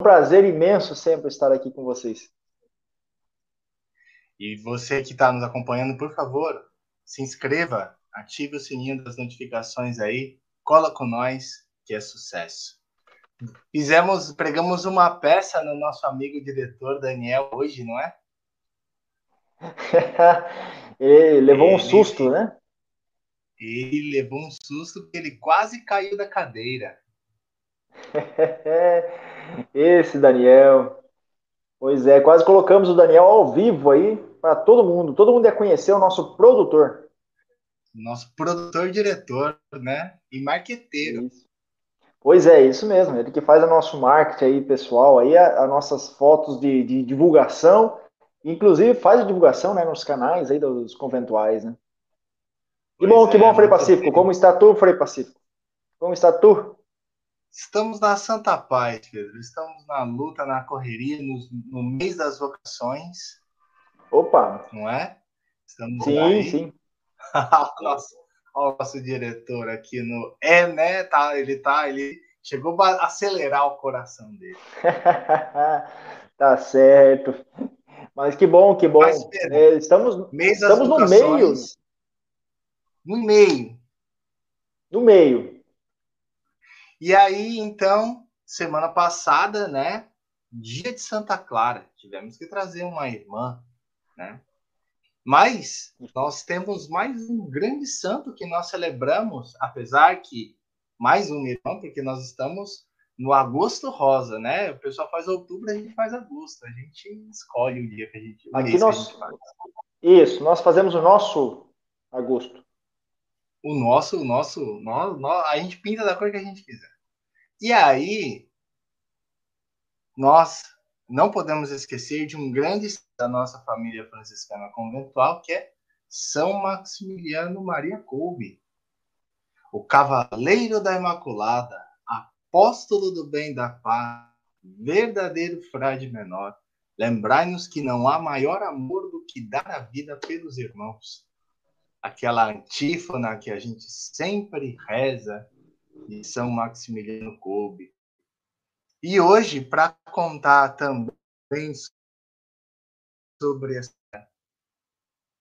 um prazer imenso sempre estar aqui com vocês. E você que está nos acompanhando, por favor, se inscreva, ative o sininho das notificações aí, cola com nós, que é sucesso. Fizemos, pregamos uma peça no nosso amigo diretor Daniel hoje, não é? ele levou ele, um susto, né? Ele levou um susto porque ele quase caiu da cadeira. Esse Daniel. Pois é, quase colocamos o Daniel ao vivo aí para todo mundo. Todo mundo ia conhecer o nosso produtor. Nosso produtor-diretor, né? E marqueteiro. Isso. Pois é, isso mesmo. Ele que faz o nosso marketing aí, pessoal, aí as nossas fotos de, de divulgação, inclusive faz a divulgação, né, nos canais aí dos conventuais, né? Que bom, é, que bom, Frei Pacífico. Como está tu, Frei Pacífico? Como está tu? Estamos na Santa Paz, Pedro. Estamos na luta, na correria, no, no mês das vocações. Opa! Não é? Estamos sim, aí. sim. nosso, o nosso diretor aqui no. É, né? Tá, ele tá, ele chegou a acelerar o coração dele. tá certo. Mas que bom, que bom. Mas, Pedro, é, estamos estamos no meio. No meio. No meio. E aí, então, semana passada, né? Dia de Santa Clara, tivemos que trazer uma irmã, né? Mas nós temos mais um grande santo que nós celebramos, apesar que mais um irmão, porque nós estamos no agosto rosa, né? O pessoal faz outubro, a gente faz agosto. A gente escolhe o dia que a gente. Aqui nós. Isso, nós fazemos o nosso agosto. O nosso, o nosso, nós, nós, a gente pinta da cor que a gente quiser. E aí, nós não podemos esquecer de um grande da nossa família franciscana conventual, que é São Maximiliano Maria Kolbe, o cavaleiro da Imaculada, apóstolo do bem da paz, verdadeiro frade menor. Lembrai-nos que não há maior amor do que dar a vida pelos irmãos. Aquela antífona que a gente sempre reza de São Maximiliano Kolbe. E hoje, para contar também sobre essa.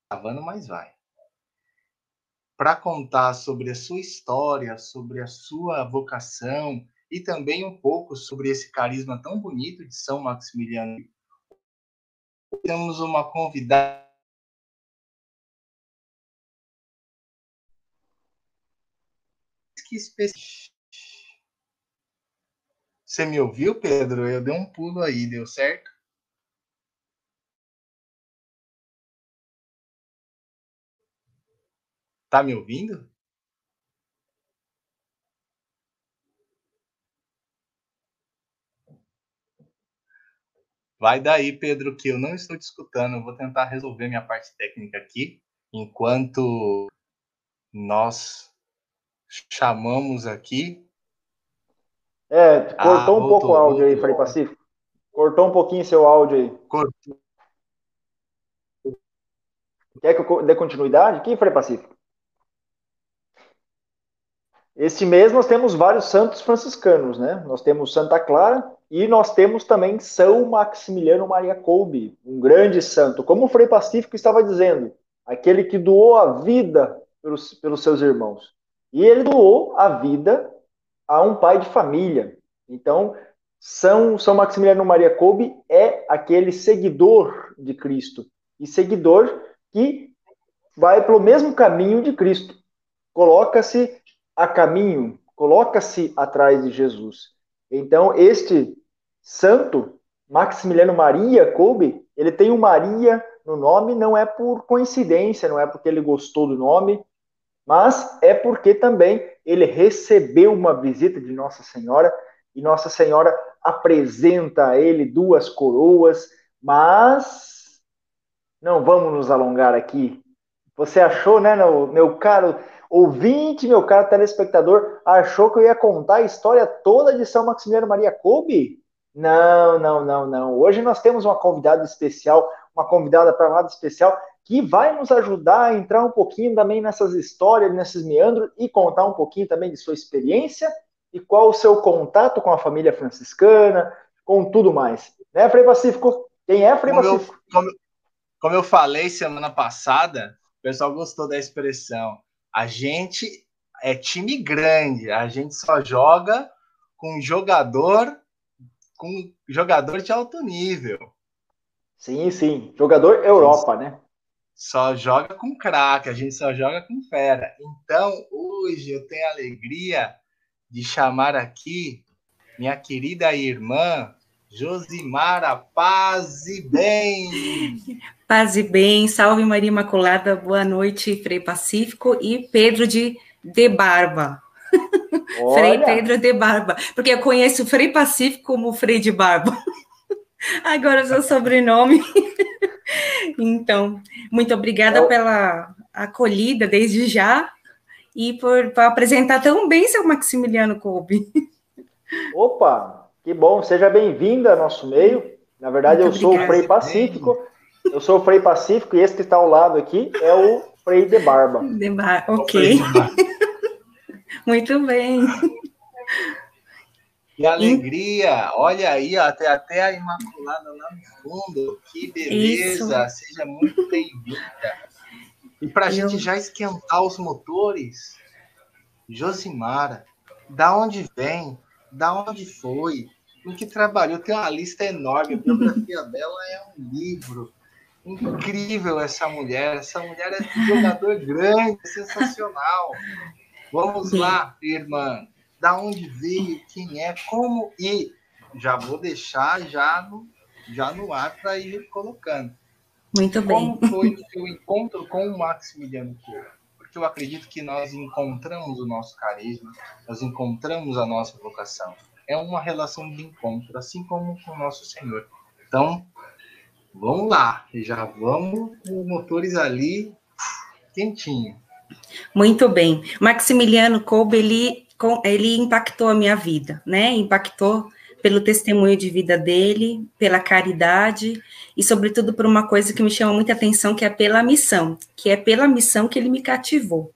Cavando, mas vai. Para contar sobre a sua história, sobre a sua vocação e também um pouco sobre esse carisma tão bonito de São Maximiliano. Temos uma convidada Você me ouviu, Pedro? Eu dei um pulo aí, deu certo? Tá me ouvindo? Vai daí, Pedro, que eu não estou te escutando. Eu vou tentar resolver minha parte técnica aqui, enquanto nós chamamos aqui. É, cortou ah, um pouco o áudio aí, Frei Pacífico. Cortou um pouquinho seu áudio aí. Cortou. Quer que eu dê continuidade aqui, Frei Pacífico? Este mês nós temos vários santos franciscanos, né? Nós temos Santa Clara e nós temos também São Maximiliano Maria Kolbe, um grande santo. Como o Frei Pacífico estava dizendo, aquele que doou a vida pelos, pelos seus irmãos. E ele doou a vida a um pai de família. Então, São, São Maximiliano Maria Kolbe é aquele seguidor de Cristo. E seguidor que vai pelo mesmo caminho de Cristo. Coloca-se a caminho, coloca-se atrás de Jesus. Então, este santo, Maximiliano Maria Kolbe, ele tem o Maria no nome, não é por coincidência, não é porque ele gostou do nome, mas é porque também ele recebeu uma visita de Nossa Senhora e Nossa Senhora apresenta a ele duas coroas, mas não vamos nos alongar aqui. Você achou, né, meu caro ouvinte, meu caro telespectador, achou que eu ia contar a história toda de São Maximiliano Maria Kolbe? Não, não, não, não. Hoje nós temos uma convidada especial, uma convidada para lá especial, que vai nos ajudar a entrar um pouquinho também nessas histórias, nesses meandros e contar um pouquinho também de sua experiência e qual o seu contato com a família franciscana, com tudo mais. Né, Frei Pacífico? Quem é Frei como Pacífico? Eu, como, como eu falei semana passada, o pessoal gostou da expressão. A gente é time grande, a gente só joga com jogador com jogador de alto nível. Sim, sim. Jogador Europa, né? Só joga com craque, a gente só joga com fera. Então, hoje eu tenho a alegria de chamar aqui minha querida irmã Josimara Paz e Bem. Paz e Bem, salve Maria Imaculada, boa noite, Frei Pacífico e Pedro de De Barba. Frei Pedro de Barba, porque eu conheço o Frei Pacífico como Frei de Barba. Agora o seu sobrenome. então, muito obrigada eu... pela acolhida desde já e por, por, apresentar tão bem seu Maximiliano Kolbe. Opa, que bom, seja bem-vinda ao nosso meio. Na verdade, muito eu obrigada. sou o Frei Pacífico. Eu sou o Frei Pacífico e esse que está ao lado aqui é o Frei de Barba. De bar... Ok. Muito bem. Que alegria! Olha aí, até, até a Imaculada lá no fundo. Que beleza! Isso. Seja muito bem-vinda. E para a Eu... gente já esquentar os motores, Josimara, da onde vem? Da onde foi? No que trabalhou? Tem uma lista enorme. A biografia dela é um livro. Incrível essa mulher. Essa mulher é um jogador grande, sensacional. Vamos lá, irmã da onde veio, quem é, como e já vou deixar já no, já no ar para ir colocando. Muito bem. Como foi o seu encontro com o Maximiliano Kolbe? Porque eu acredito que nós encontramos o nosso carisma, nós encontramos a nossa vocação. É uma relação de encontro, assim como com o nosso Senhor. Então, vamos lá, já vamos com motores ali quentinho. Muito bem. Maximiliano Kolbe, ele ele impactou a minha vida, né? Impactou pelo testemunho de vida dele, pela caridade e, sobretudo, por uma coisa que me chama muita atenção, que é pela missão, que é pela missão que ele me cativou.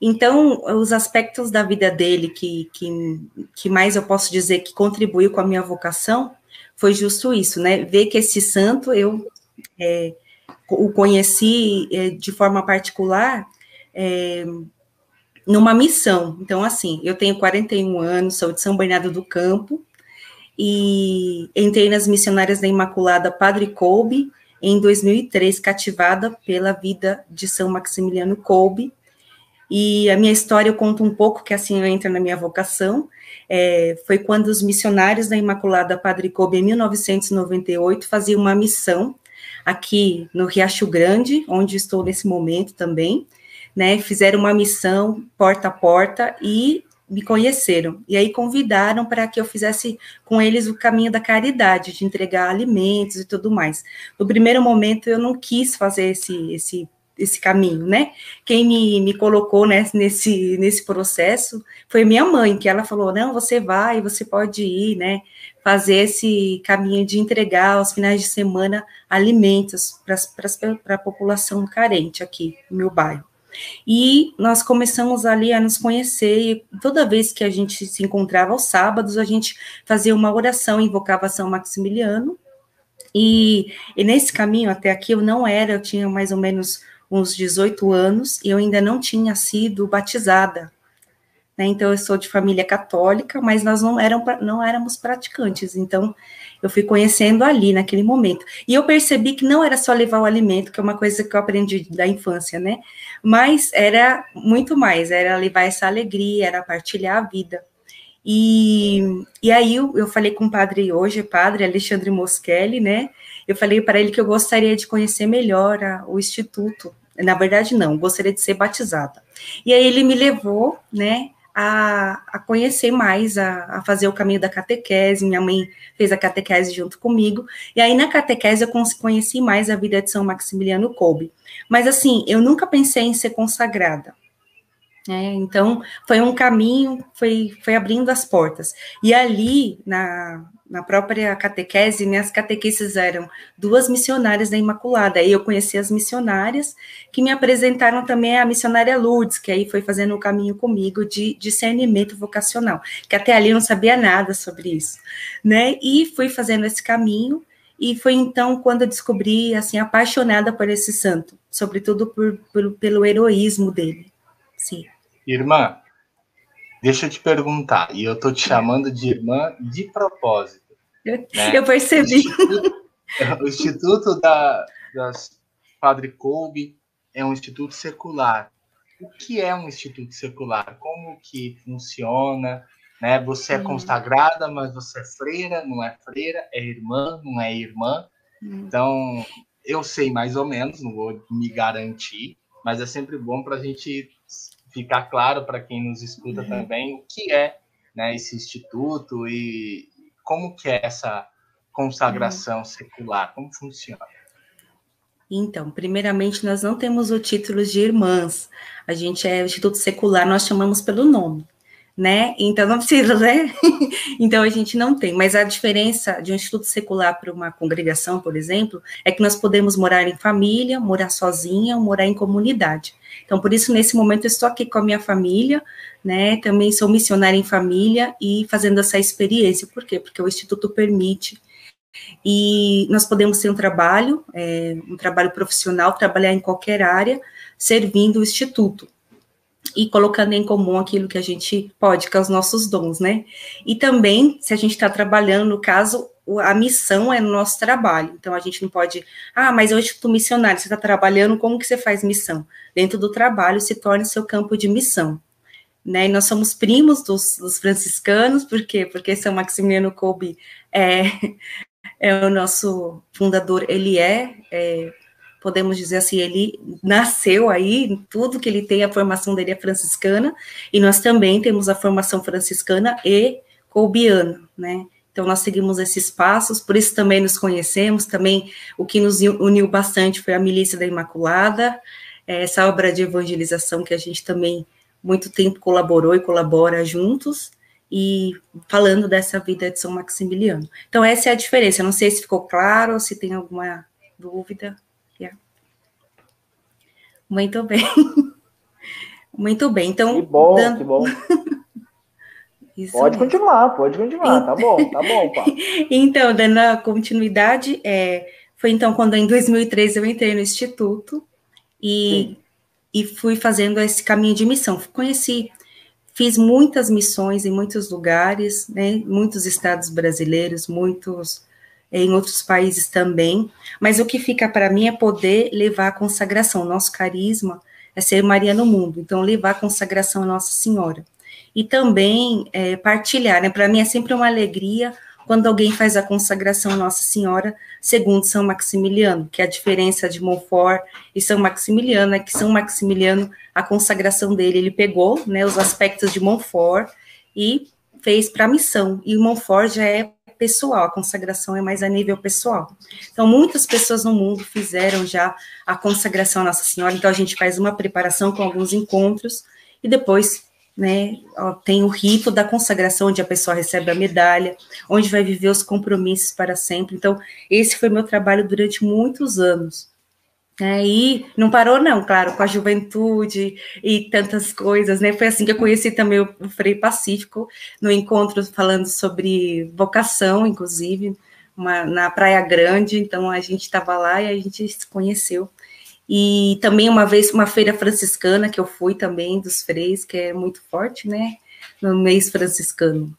Então, os aspectos da vida dele que, que, que mais eu posso dizer que contribuiu com a minha vocação foi justo isso, né? Ver que esse santo eu é, o conheci é, de forma particular. É, numa missão. Então, assim, eu tenho 41 anos, sou de São Bernardo do Campo, e entrei nas missionárias da Imaculada Padre Kolbe em 2003, cativada pela vida de São Maximiliano Kolbe. E a minha história eu conto um pouco, que assim entra na minha vocação. É, foi quando os missionários da Imaculada Padre Kolbe, em 1998, faziam uma missão aqui no Riacho Grande, onde estou nesse momento também né, fizeram uma missão porta a porta e me conheceram. E aí convidaram para que eu fizesse com eles o caminho da caridade, de entregar alimentos e tudo mais. No primeiro momento eu não quis fazer esse esse esse caminho, né? Quem me, me colocou né, nesse, nesse processo foi minha mãe, que ela falou: não, você vai, você pode ir, né? Fazer esse caminho de entregar aos finais de semana alimentos para a população carente aqui no meu bairro. E nós começamos ali a nos conhecer, e toda vez que a gente se encontrava aos sábados, a gente fazia uma oração, invocava São Maximiliano, e, e nesse caminho até aqui eu não era, eu tinha mais ou menos uns 18 anos, e eu ainda não tinha sido batizada, né? Então eu sou de família católica, mas nós não, eram, não éramos praticantes, então eu fui conhecendo ali, naquele momento. E eu percebi que não era só levar o alimento, que é uma coisa que eu aprendi da infância, né? Mas era muito mais, era levar essa alegria, era partilhar a vida. E, e aí eu, eu falei com o padre hoje, padre Alexandre Moschelli, né? Eu falei para ele que eu gostaria de conhecer melhor a, o Instituto. Na verdade, não, gostaria de ser batizada. E aí ele me levou, né, a, a conhecer mais, a, a, fazer o caminho da catequese. Minha mãe fez a catequese junto comigo. E aí, na catequese, eu conheci mais a vida de São Maximiliano Kolbe. Mas, assim, eu nunca pensei em ser consagrada. É, então, foi um caminho, foi, foi abrindo as portas. E ali, na, na própria catequese, minhas catequistas eram duas missionárias da Imaculada. Aí eu conheci as missionárias, que me apresentaram também a missionária Lourdes, que aí foi fazendo o caminho comigo de discernimento vocacional, que até ali eu não sabia nada sobre isso, né? E fui fazendo esse caminho, e foi então quando eu descobri, assim, apaixonada por esse santo, sobretudo por, por pelo heroísmo dele. Sim. Irmã, deixa eu te perguntar, e eu tô te chamando de irmã de propósito. Eu, né? eu percebi. O Instituto, o Instituto da, das Padre Kolbe é um instituto secular. O que é um instituto secular? Como que funciona? Né? Você é consagrada, mas você é freira, não é freira, é irmã, não é irmã. Hum. Então, eu sei mais ou menos, não vou me garantir, mas é sempre bom para a gente ficar claro para quem nos escuta uhum. também o que é né, esse instituto e como que é essa consagração uhum. secular, como funciona. Então, primeiramente, nós não temos o título de irmãs. A gente é o Instituto Secular, nós chamamos pelo nome né? Então não precisa, né? então a gente não tem. Mas a diferença de um instituto secular para uma congregação, por exemplo, é que nós podemos morar em família, morar sozinha, ou morar em comunidade. Então, por isso, nesse momento, eu estou aqui com a minha família, né? Também sou missionária em família e fazendo essa experiência. Por quê? Porque o Instituto permite. E nós podemos ter um trabalho, é, um trabalho profissional, trabalhar em qualquer área, servindo o Instituto e colocando em comum aquilo que a gente pode, que é os nossos dons, né? E também, se a gente está trabalhando, no caso, a missão é no nosso trabalho. Então, a gente não pode, ah, mas eu estou missionário, você está trabalhando, como que você faz missão? Dentro do trabalho, se torna seu campo de missão. Né? E nós somos primos dos, dos franciscanos, por quê? Porque São Maximiliano Kolbe é, é o nosso fundador, ele é, é podemos dizer assim, ele nasceu aí, tudo que ele tem, a formação dele é franciscana, e nós também temos a formação franciscana e colbiana, né? Então, nós seguimos esses passos, por isso também nos conhecemos, também o que nos uniu bastante foi a Milícia da Imaculada, é, essa obra de evangelização que a gente também muito tempo colaborou e colabora juntos, e falando dessa vida de São Maximiliano. Então, essa é a diferença, não sei se ficou claro, se tem alguma dúvida. Muito bem. Muito bem. Então, que bom, dando... que bom. pode mesmo. continuar, pode continuar, tá bom, tá bom, pá. então, dando a continuidade, é, foi então quando em 2003 eu entrei no Instituto e, e fui fazendo esse caminho de missão. Conheci, fiz muitas missões em muitos lugares, né, muitos estados brasileiros, muitos em outros países também, mas o que fica para mim é poder levar a consagração. Nosso carisma é ser Maria no mundo, então levar a consagração a Nossa Senhora. E também é, partilhar, né? Para mim é sempre uma alegria quando alguém faz a consagração a Nossa Senhora segundo São Maximiliano, que é a diferença de Montfort e São Maximiliano é que São Maximiliano, a consagração dele, ele pegou né, os aspectos de Montfort e fez para a missão, e Montfort já é pessoal, a consagração é mais a nível pessoal. Então, muitas pessoas no mundo fizeram já a consagração a Nossa Senhora, então a gente faz uma preparação com alguns encontros e depois né, tem o rito da consagração, onde a pessoa recebe a medalha, onde vai viver os compromissos para sempre. Então, esse foi meu trabalho durante muitos anos. É, e não parou, não, claro, com a juventude e tantas coisas, né? Foi assim que eu conheci também o, Frei Pacífico, no encontro falando sobre vocação, inclusive, uma, na Praia Grande, então a gente estava lá e a gente se conheceu. E também uma vez uma feira franciscana que eu fui também dos freis, que é muito forte, né? No mês franciscano.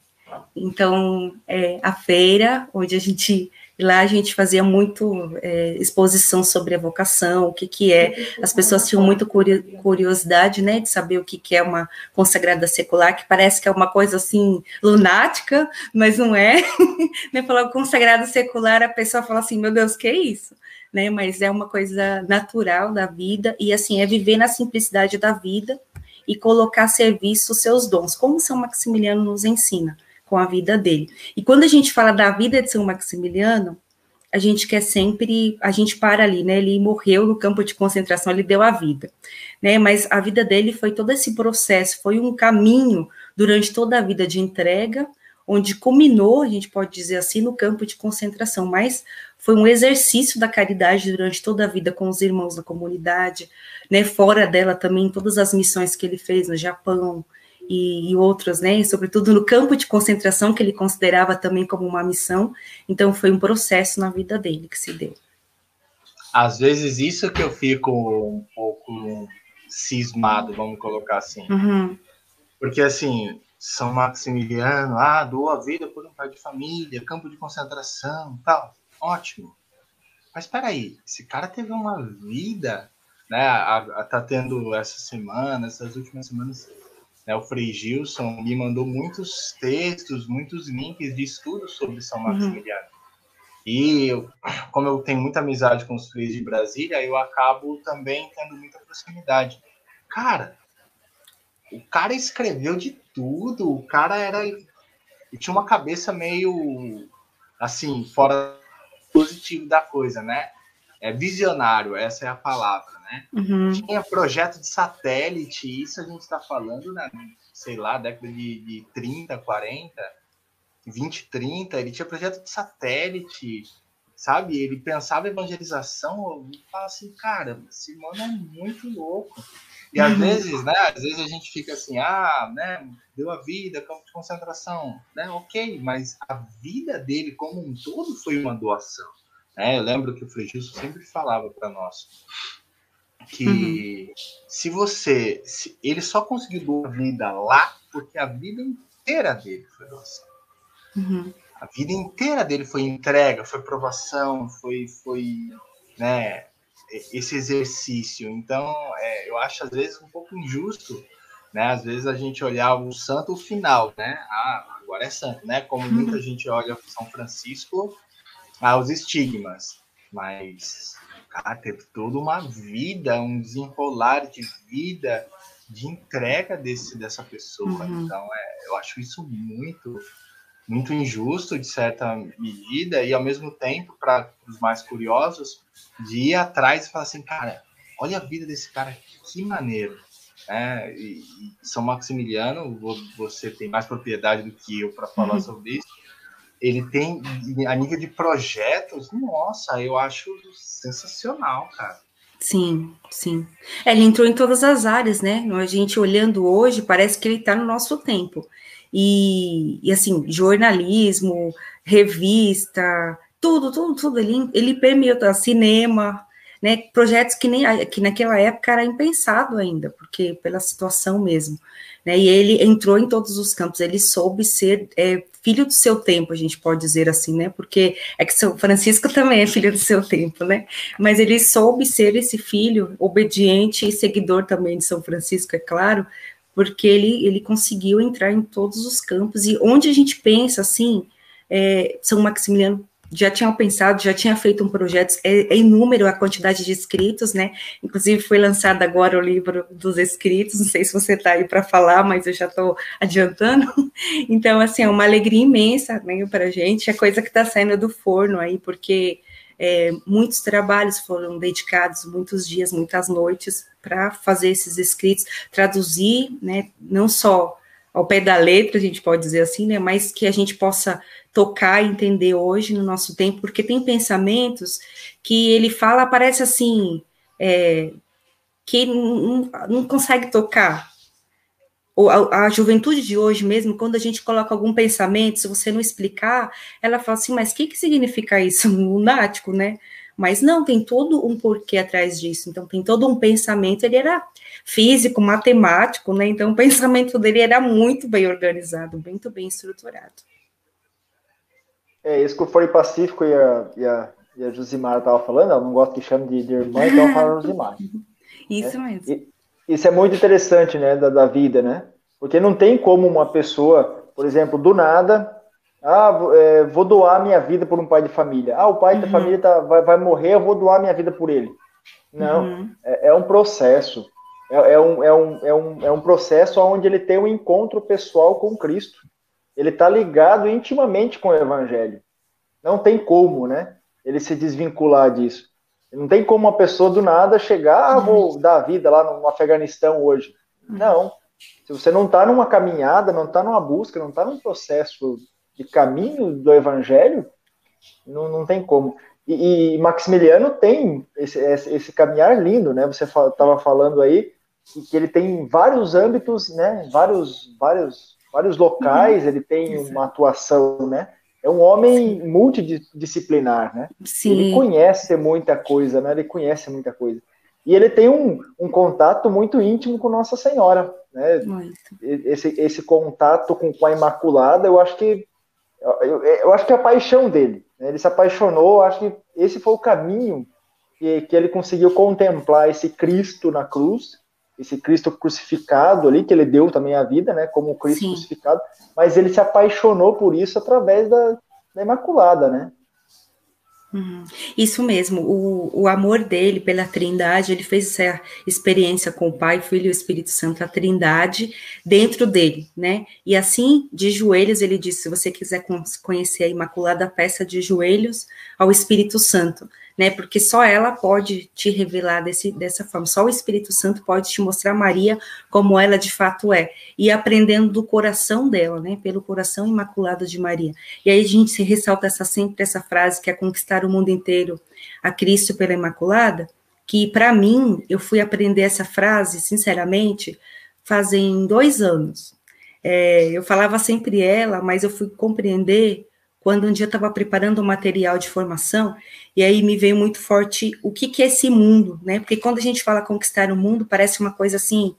Então, é a feira onde a gente e lá a gente fazia muito é, exposição sobre a vocação, o que que é. As pessoas tinham muita curiosidade, né, de saber o que que é uma consagrada secular, que parece que é uma coisa assim lunática, mas não é. né, falar consagrada secular, a pessoa fala assim, meu Deus, que é isso? Né, mas é uma coisa natural da vida e assim é viver na simplicidade da vida e colocar a serviço os seus dons, como São Maximiliano nos ensina com a vida dele. E quando a gente fala da vida de São Maximiliano, a gente quer sempre, a gente para ali, né? Ele morreu no campo de concentração, ele deu a vida, né? Mas a vida dele foi todo esse processo, foi um caminho durante toda a vida de entrega, onde culminou, a gente pode dizer assim, no campo de concentração, mas foi um exercício da caridade durante toda a vida com os irmãos da comunidade, né, fora dela também, todas as missões que ele fez no Japão e, e outras, né, e sobretudo no campo de concentração, que ele considerava também como uma missão, então foi um processo na vida dele que se deu. Às vezes isso que eu fico um pouco cismado, vamos colocar assim. Uhum. Porque assim, São Maximiliano, ah, doou a vida por um pai de família, campo de concentração, tal. Ótimo. Mas espera aí, esse cara teve uma vida, né? A, a, tá tendo essa semana, essas últimas semanas, né, o Frei Gilson me mandou muitos textos, muitos links de estudos sobre São. Maximiliano. Uhum. E eu, como eu tenho muita amizade com os freis de Brasília, eu acabo também tendo muita proximidade. Cara, o cara escreveu de tudo, o cara era. E tinha uma cabeça meio assim, fora positivo da coisa, né? É visionário, essa é a palavra, né? Uhum. Tinha projeto de satélite, isso a gente está falando, né? Sei lá, década de, de 30, 40 2030, ele tinha projeto de satélite, sabe? Ele pensava evangelização, eu falava assim, cara, esse mano é muito louco. E às uhum. vezes, né, às vezes a gente fica assim, ah, né, deu a vida, campo de concentração, né, ok, mas a vida dele como um todo foi uma doação. Né? Eu lembro que o Frei Gilson sempre falava para nós que uhum. se você, se, ele só conseguiu a vida lá porque a vida inteira dele foi doação. Uhum. A vida inteira dele foi entrega, foi provação, foi, foi né, esse exercício. Então, é, eu acho às vezes um pouco injusto, né? Às vezes a gente olhar o santo final, né? Ah, agora é santo, né? Como uhum. muita gente olha São Francisco aos estigmas, mas cara, teve toda uma vida, um desenrolar de vida, de entrega desse, dessa pessoa. Uhum. Então, é, eu acho isso muito muito injusto de certa medida e ao mesmo tempo para os mais curiosos de ir atrás e falar assim, cara, olha a vida desse cara, que maneiro. É, e, e São Maximiliano, você tem mais propriedade do que eu para falar uhum. sobre isso. Ele tem, a nível de projetos, nossa, eu acho sensacional, cara. Sim, sim. É, ele entrou em todas as áreas, né? A gente olhando hoje, parece que ele está no nosso tempo e, e assim, jornalismo, revista, tudo, tudo, tudo. Ele, ele permeou tá, cinema, né, projetos que nem que naquela época era impensado ainda, porque pela situação mesmo. Né, e ele entrou em todos os campos, ele soube ser é, filho do seu tempo, a gente pode dizer assim, né? Porque é que São Francisco também é filho do seu tempo, né? Mas ele soube ser esse filho obediente e seguidor também de São Francisco, é claro, porque ele, ele conseguiu entrar em todos os campos, e onde a gente pensa, assim, é, São Maximiliano já tinha pensado, já tinha feito um projeto, é, é inúmero a quantidade de escritos, né? Inclusive foi lançado agora o livro dos escritos, não sei se você está aí para falar, mas eu já estou adiantando. Então, assim, é uma alegria imensa né, para a gente, é coisa que está saindo do forno aí, porque é, muitos trabalhos foram dedicados, muitos dias, muitas noites, para fazer esses escritos, traduzir, né, não só ao pé da letra, a gente pode dizer assim, né, mas que a gente possa tocar entender hoje no nosso tempo, porque tem pensamentos que ele fala, parece assim, é, que não, não consegue tocar, a, a, juventude de hoje mesmo, quando a gente coloca algum pensamento, se você não explicar, ela fala assim, mas o que, que significa isso? Lunático, né? Mas não, tem todo um porquê atrás disso. Então, tem todo um pensamento. Ele era físico, matemático, né? Então, o pensamento dele era muito bem organizado, muito bem estruturado. É isso que o Fore Pacífico e a, e a, e a Josimar estavam falando. Ela não gosta que chame de, de irmã, então fala Josimar. isso né? mesmo. E, isso é muito interessante, né, da, da, vida, né? Porque não tem como uma pessoa, por exemplo, do nada, ah, é, vou doar minha vida por um pai de família. Ah, o pai uhum. da família tá, vai, vai morrer, eu vou doar minha vida por ele. Não, uhum. é, é, um processo. É, é, um, é, um, é, um, é um processo onde ele tem um encontro pessoal com Cristo. Ele está ligado intimamente com o Evangelho. Não tem como, né? Ele se desvincular disso. Não tem como uma pessoa do nada chegar, ah, vou dar a vida lá no Afeganistão hoje. Não. Se você não está numa caminhada, não está numa busca, não está num processo de caminho do evangelho, não, não tem como. E, e Maximiliano tem esse, esse, esse, caminhar lindo, né? Você estava falando aí que ele tem vários âmbitos, né? Vários, vários, vários locais, uhum. ele tem uma atuação, né? É um homem multidisciplinar, né? Sim. Ele conhece muita coisa, né? Ele conhece muita coisa. E ele tem um, um contato muito íntimo com Nossa Senhora, né? Muito. Esse, esse contato com, com a Imaculada, eu acho que eu, eu acho que é a paixão dele. Né? Ele se apaixonou, acho que esse foi o caminho que, que ele conseguiu contemplar esse Cristo na cruz, esse Cristo crucificado ali, que ele deu também a vida, né? Como Cristo Sim. crucificado, mas ele se apaixonou por isso através da, da Imaculada, né? Uhum. Isso mesmo, o, o amor dele pela Trindade, ele fez essa experiência com o Pai, Filho e Espírito Santo, a Trindade, dentro dele, né? E assim, de joelhos, ele disse: se você quiser conhecer a Imaculada, peça de joelhos ao Espírito Santo né? Porque só ela pode te revelar desse, dessa forma, só o Espírito Santo pode te mostrar Maria como ela de fato é, e aprendendo do coração dela, né? Pelo coração imaculado de Maria. E aí a gente se ressalta essa, sempre essa frase que é conquistar o mundo inteiro a Cristo pela Imaculada, que para mim eu fui aprender essa frase, sinceramente, fazem dois anos. É, eu falava sempre ela, mas eu fui compreender quando um dia estava preparando o um material de formação, e aí me veio muito forte o que, que é esse mundo, né? Porque quando a gente fala conquistar o mundo, parece uma coisa assim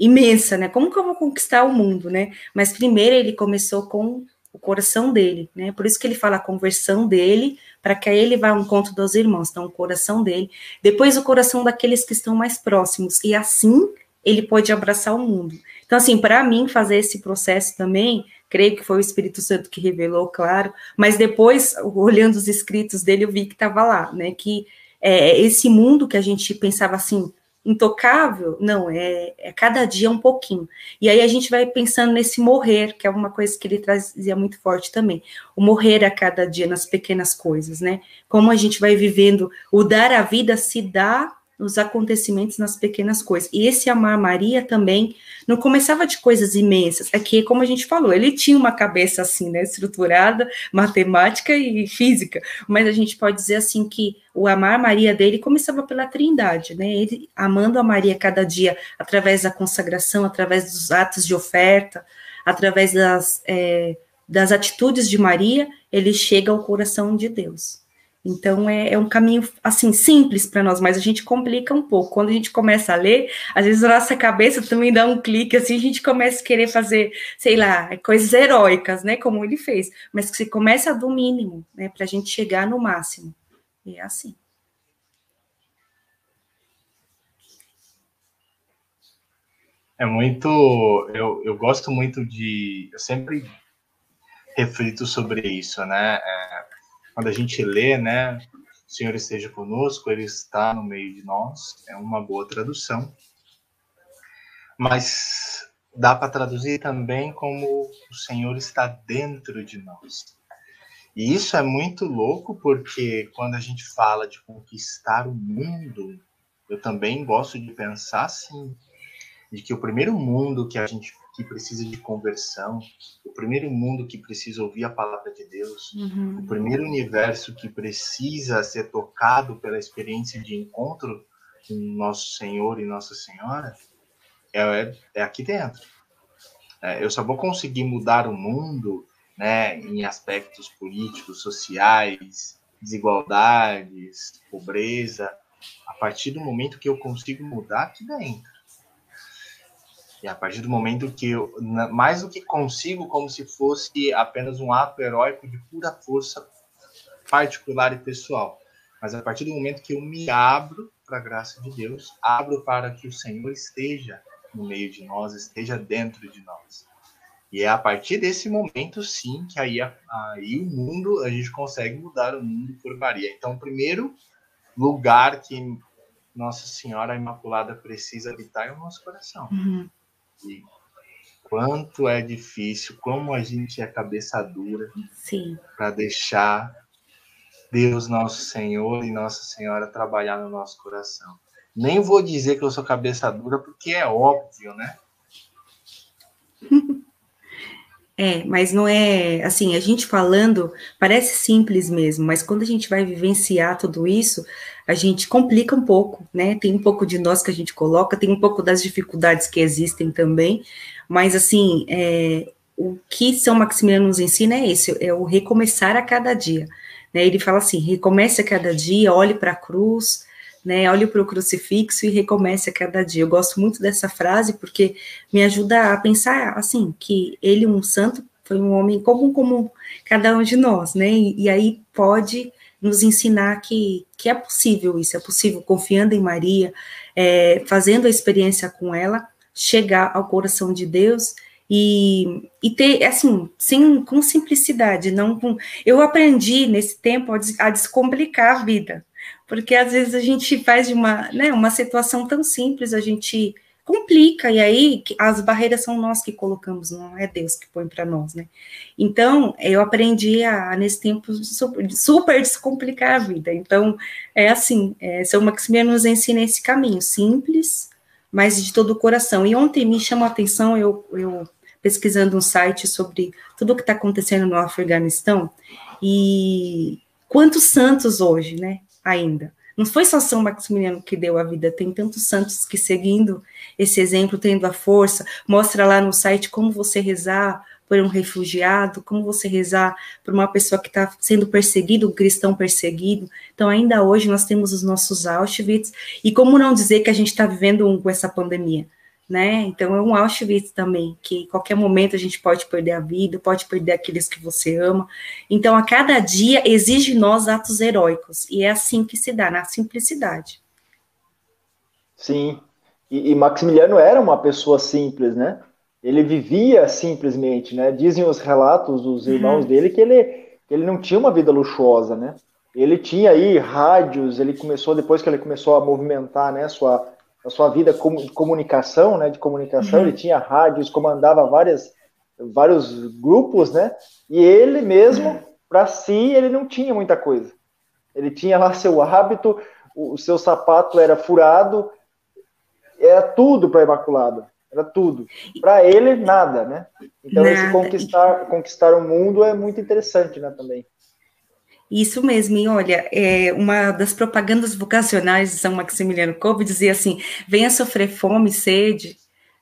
imensa, né? Como que eu vou conquistar o mundo, né? Mas primeiro ele começou com o coração dele, né? Por isso que ele fala a conversão dele, para que aí ele vá ao encontro dos irmãos, então o coração dele, depois o coração daqueles que estão mais próximos, e assim ele pode abraçar o mundo. Então, assim, para mim, fazer esse processo também creio que foi o Espírito Santo que revelou, claro, mas depois, olhando os escritos dele, eu vi que estava lá, né, que é, esse mundo que a gente pensava assim, intocável, não, é, é cada dia um pouquinho. E aí a gente vai pensando nesse morrer, que é uma coisa que ele trazia muito forte também. O morrer a cada dia nas pequenas coisas, né? Como a gente vai vivendo, o dar a vida se dá nos acontecimentos, nas pequenas coisas. E esse amar Maria também não começava de coisas imensas. É que, como a gente falou, ele tinha uma cabeça assim, né, estruturada, matemática e física. Mas a gente pode dizer assim que o amar Maria dele começava pela Trindade, né? Ele amando a Maria cada dia através da consagração, através dos atos de oferta, através das é, das atitudes de Maria, ele chega ao coração de Deus. Então é, é, um caminho assim simples para nós, mas a gente complica um pouco. Quando a gente começa a ler, às vezes a nossa cabeça também dá um clique, assim a gente começa a querer fazer, sei lá, coisas heróicas, né? Como ele fez, mas que se começa do mínimo, né? Para a gente chegar no máximo. E é assim. É muito. Eu, eu gosto muito de. Eu sempre reflito sobre isso, né? É, quando a gente lê, né, o Senhor esteja conosco, Ele está no meio de nós, é uma boa tradução. Mas dá para traduzir também como o Senhor está dentro de nós. E isso é muito louco porque quando a gente fala de conquistar o mundo, eu também gosto de pensar assim, de que o primeiro mundo que a gente que precisa de conversão, o primeiro mundo que precisa ouvir a palavra de Deus, uhum. o primeiro universo que precisa ser tocado pela experiência de encontro com nosso Senhor e Nossa Senhora, é, é aqui dentro. É, eu só vou conseguir mudar o mundo né, em aspectos políticos, sociais, desigualdades, pobreza, a partir do momento que eu consigo mudar aqui dentro. E a partir do momento que eu, mais do que consigo, como se fosse apenas um ato heróico de pura força particular e pessoal. Mas a partir do momento que eu me abro para a graça de Deus, abro para que o Senhor esteja no meio de nós, esteja dentro de nós. E é a partir desse momento, sim, que aí, aí o mundo, a gente consegue mudar o mundo por Maria. Então, o primeiro lugar que Nossa Senhora Imaculada precisa habitar é o nosso coração. Uhum quanto é difícil, como a gente é cabeça dura para deixar Deus, nosso Senhor e Nossa Senhora trabalhar no nosso coração. Nem vou dizer que eu sou cabeça dura, porque é óbvio, né? É, mas não é assim, a gente falando parece simples mesmo, mas quando a gente vai vivenciar tudo isso, a gente complica um pouco, né? Tem um pouco de nós que a gente coloca, tem um pouco das dificuldades que existem também, mas assim, é, o que São Maximiliano nos ensina é esse, é o recomeçar a cada dia. Né? Ele fala assim: recomece a cada dia, olhe para a cruz, né? Olhe para o crucifixo e recomece a cada dia. Eu gosto muito dessa frase porque me ajuda a pensar assim que ele, um santo, foi um homem comum como cada um de nós, né? E, e aí pode nos ensinar que, que é possível isso, é possível confiando em Maria, é, fazendo a experiência com ela, chegar ao coração de Deus e, e ter, assim, sim, com simplicidade, não com... Eu aprendi nesse tempo a, des, a descomplicar a vida, porque às vezes a gente faz de uma, né, uma situação tão simples, a gente complica, e aí as barreiras são nós que colocamos, não é Deus que põe para nós, né? Então, eu aprendi a, nesse tempo, super, super, descomplicar a vida. Então, é assim, é, São Maximiliano nos ensina esse caminho simples, mas de todo o coração. E ontem me chamou a atenção, eu, eu pesquisando um site sobre tudo o que está acontecendo no Afeganistão, e quantos santos hoje, né, ainda. Não foi só São Maximiliano que deu a vida, tem tantos santos que seguindo esse exemplo, tendo a força, mostra lá no site como você rezar por um refugiado, como você rezar por uma pessoa que está sendo perseguido, um cristão perseguido. Então, ainda hoje nós temos os nossos Auschwitz, e como não dizer que a gente está vivendo um com essa pandemia? né? Então é um Auschwitz também, que qualquer momento a gente pode perder a vida, pode perder aqueles que você ama. Então a cada dia exige nós atos heróicos, e é assim que se dá, na simplicidade. Sim, e, e Maximiliano era uma pessoa simples, né? Ele vivia simplesmente, né? Dizem os relatos dos irmãos uhum. dele que ele, que ele não tinha uma vida luxuosa, né? Ele tinha aí rádios, ele começou, depois que ele começou a movimentar, né, sua, a sua vida de comunicação, né, de comunicação, uhum. ele tinha rádios, comandava várias, vários grupos, né, e ele mesmo, para si, ele não tinha muita coisa. Ele tinha lá seu hábito, o, seu sapato era furado, era tudo para Imaculada, era tudo. Para ele, nada, né? Então, nada. esse conquistar, conquistar o mundo é muito interessante, né, também. Isso mesmo, e olha, é, uma das propagandas vocacionais de São Maximiliano Kolbe dizia assim: venha sofrer fome, sede,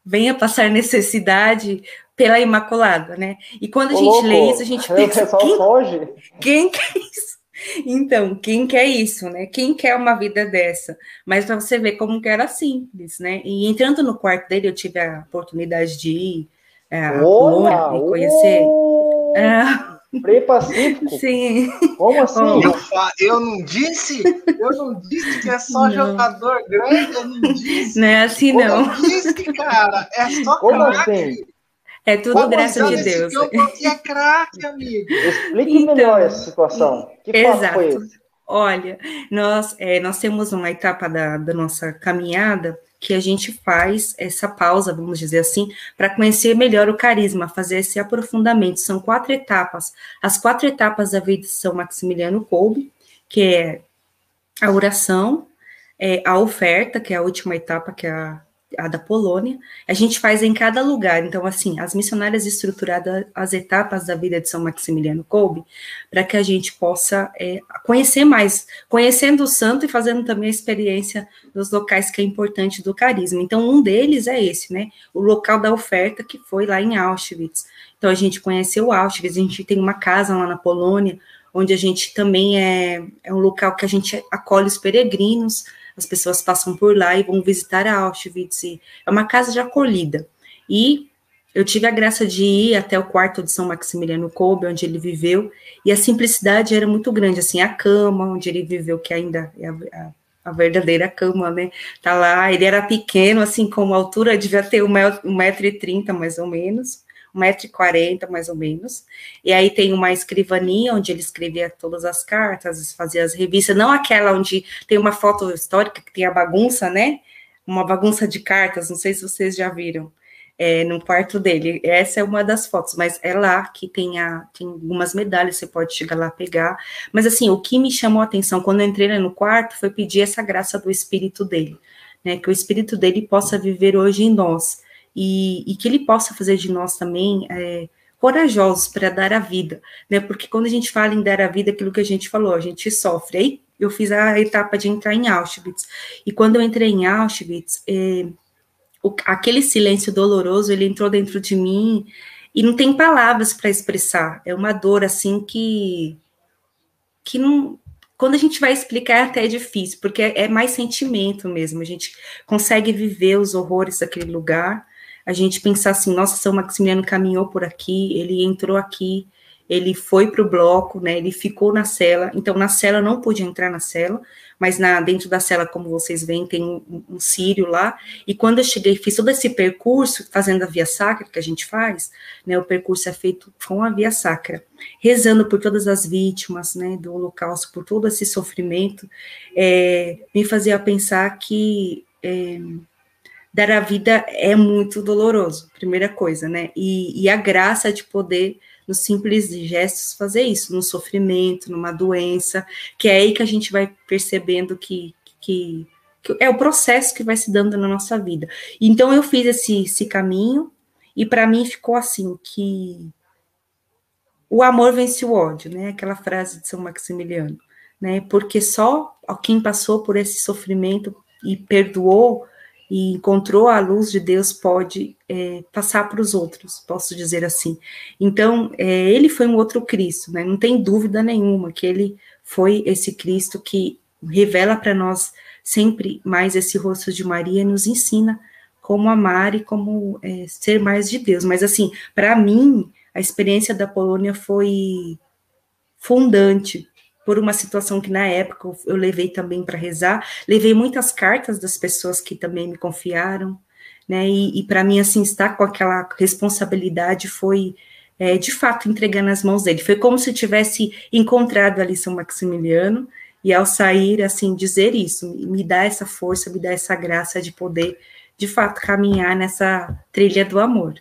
venha passar necessidade pela Imaculada, né? E quando a gente louco, lê isso, a gente pensa: quem, foge. quem quer isso? Então, quem quer isso, né? Quem quer uma vida dessa? Mas para você ver como que era simples, né? E entrando no quarto dele, eu tive a oportunidade de ir é, a Polônia e conhecer. É, Pré-Pacífico? Sim. Como assim? Eu, eu não disse? Eu não disse que é só não. jogador grande, eu não disse. Não é assim, Como não. Eu disse, cara. É só Como craque. Assim? É tudo Como graça de Deus. Que é craque, amigo. Explique então, melhor essa situação. Que exato. foi esse? Olha, nós, é, nós temos uma etapa da, da nossa caminhada que a gente faz essa pausa, vamos dizer assim, para conhecer melhor o carisma, fazer esse aprofundamento. São quatro etapas. As quatro etapas da vida de São Maximiliano Kolbe, que é a oração, é a oferta, que é a última etapa, que é a a da Polônia, a gente faz em cada lugar. Então, assim, as missionárias estruturadas as etapas da vida de São Maximiliano Kolbe, para que a gente possa é, conhecer mais, conhecendo o santo e fazendo também a experiência dos locais que é importante do carisma. Então, um deles é esse, né? O local da oferta, que foi lá em Auschwitz. Então, a gente conheceu Auschwitz, a gente tem uma casa lá na Polônia, onde a gente também é, é um local que a gente acolhe os peregrinos, as pessoas passam por lá e vão visitar a Auschwitz. é uma casa de acolhida. E eu tive a graça de ir até o quarto de São Maximiliano Kolbe, onde ele viveu, e a simplicidade era muito grande, assim, a cama onde ele viveu, que ainda é a, a, a verdadeira cama, né, tá lá, ele era pequeno, assim, como altura, devia ter 1,30m, mais ou menos, 1,40m mais ou menos. E aí tem uma escrivaninha onde ele escrevia todas as cartas, fazia as revistas, não aquela onde tem uma foto histórica que tem a bagunça, né? Uma bagunça de cartas, não sei se vocês já viram. É, no quarto dele. Essa é uma das fotos, mas é lá que tem, a, tem algumas medalhas, você pode chegar lá pegar. Mas assim, o que me chamou a atenção quando eu entrei no quarto foi pedir essa graça do espírito dele, né? Que o espírito dele possa viver hoje em nós e, e que ele possa fazer de nós também é, corajosos para dar a vida, né? Porque quando a gente fala em dar a vida, aquilo que a gente falou, a gente sofre. Aí eu fiz a etapa de entrar em Auschwitz. E quando eu entrei em Auschwitz, é, o, aquele silêncio doloroso, ele entrou dentro de mim e não tem palavras para expressar. É uma dor assim que que não quando a gente vai explicar é até difícil, porque é, é mais sentimento mesmo. A gente consegue viver os horrores daquele lugar. A gente pensar assim, nossa, São Maximiliano caminhou por aqui, ele entrou aqui, ele foi para o bloco, né? Ele ficou na cela. Então, na cela não pude entrar na cela, mas na dentro da cela, como vocês veem, tem um, um sírio lá. E quando eu cheguei, fiz todo esse percurso, fazendo a via sacra que a gente faz, né? O percurso é feito com a via sacra, rezando por todas as vítimas, né? Do Holocausto, por todo esse sofrimento, é, me fazia pensar que é, dar a vida é muito doloroso, primeira coisa, né? E, e a graça de poder nos simples gestos fazer isso, no sofrimento, numa doença, que é aí que a gente vai percebendo que, que, que é o processo que vai se dando na nossa vida. Então eu fiz esse, esse caminho e para mim ficou assim que o amor vence o ódio, né? Aquela frase de São Maximiliano, né? Porque só quem passou por esse sofrimento e perdoou e encontrou a luz de Deus pode é, passar para os outros, posso dizer assim. Então, é, ele foi um outro Cristo, né? não tem dúvida nenhuma que ele foi esse Cristo que revela para nós sempre mais esse rosto de Maria e nos ensina como amar e como é, ser mais de Deus. Mas, assim, para mim, a experiência da Polônia foi fundante, por uma situação que na época eu levei também para rezar, levei muitas cartas das pessoas que também me confiaram, né? E, e para mim assim estar com aquela responsabilidade foi é, de fato entregar nas mãos dele. Foi como se eu tivesse encontrado ali São Maximiliano e ao sair assim dizer isso, me dá essa força, me dá essa graça de poder de fato caminhar nessa trilha do amor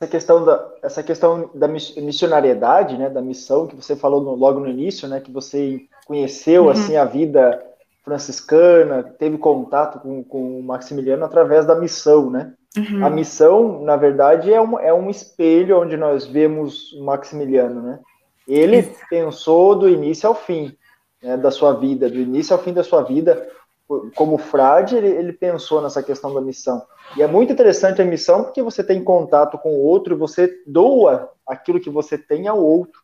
essa questão da essa questão da missionariedade, né, da missão que você falou no, logo no início, né, que você conheceu uhum. assim a vida franciscana, teve contato com, com o Maximiliano através da missão, né? Uhum. A missão, na verdade, é um, é um espelho onde nós vemos o Maximiliano, né? Ele pensou do início ao fim né, da sua vida, do início ao fim da sua vida, como frade, ele, ele, pensou nessa questão da missão. E é muito interessante a missão porque você tem contato com o outro e você doa aquilo que você tem ao outro.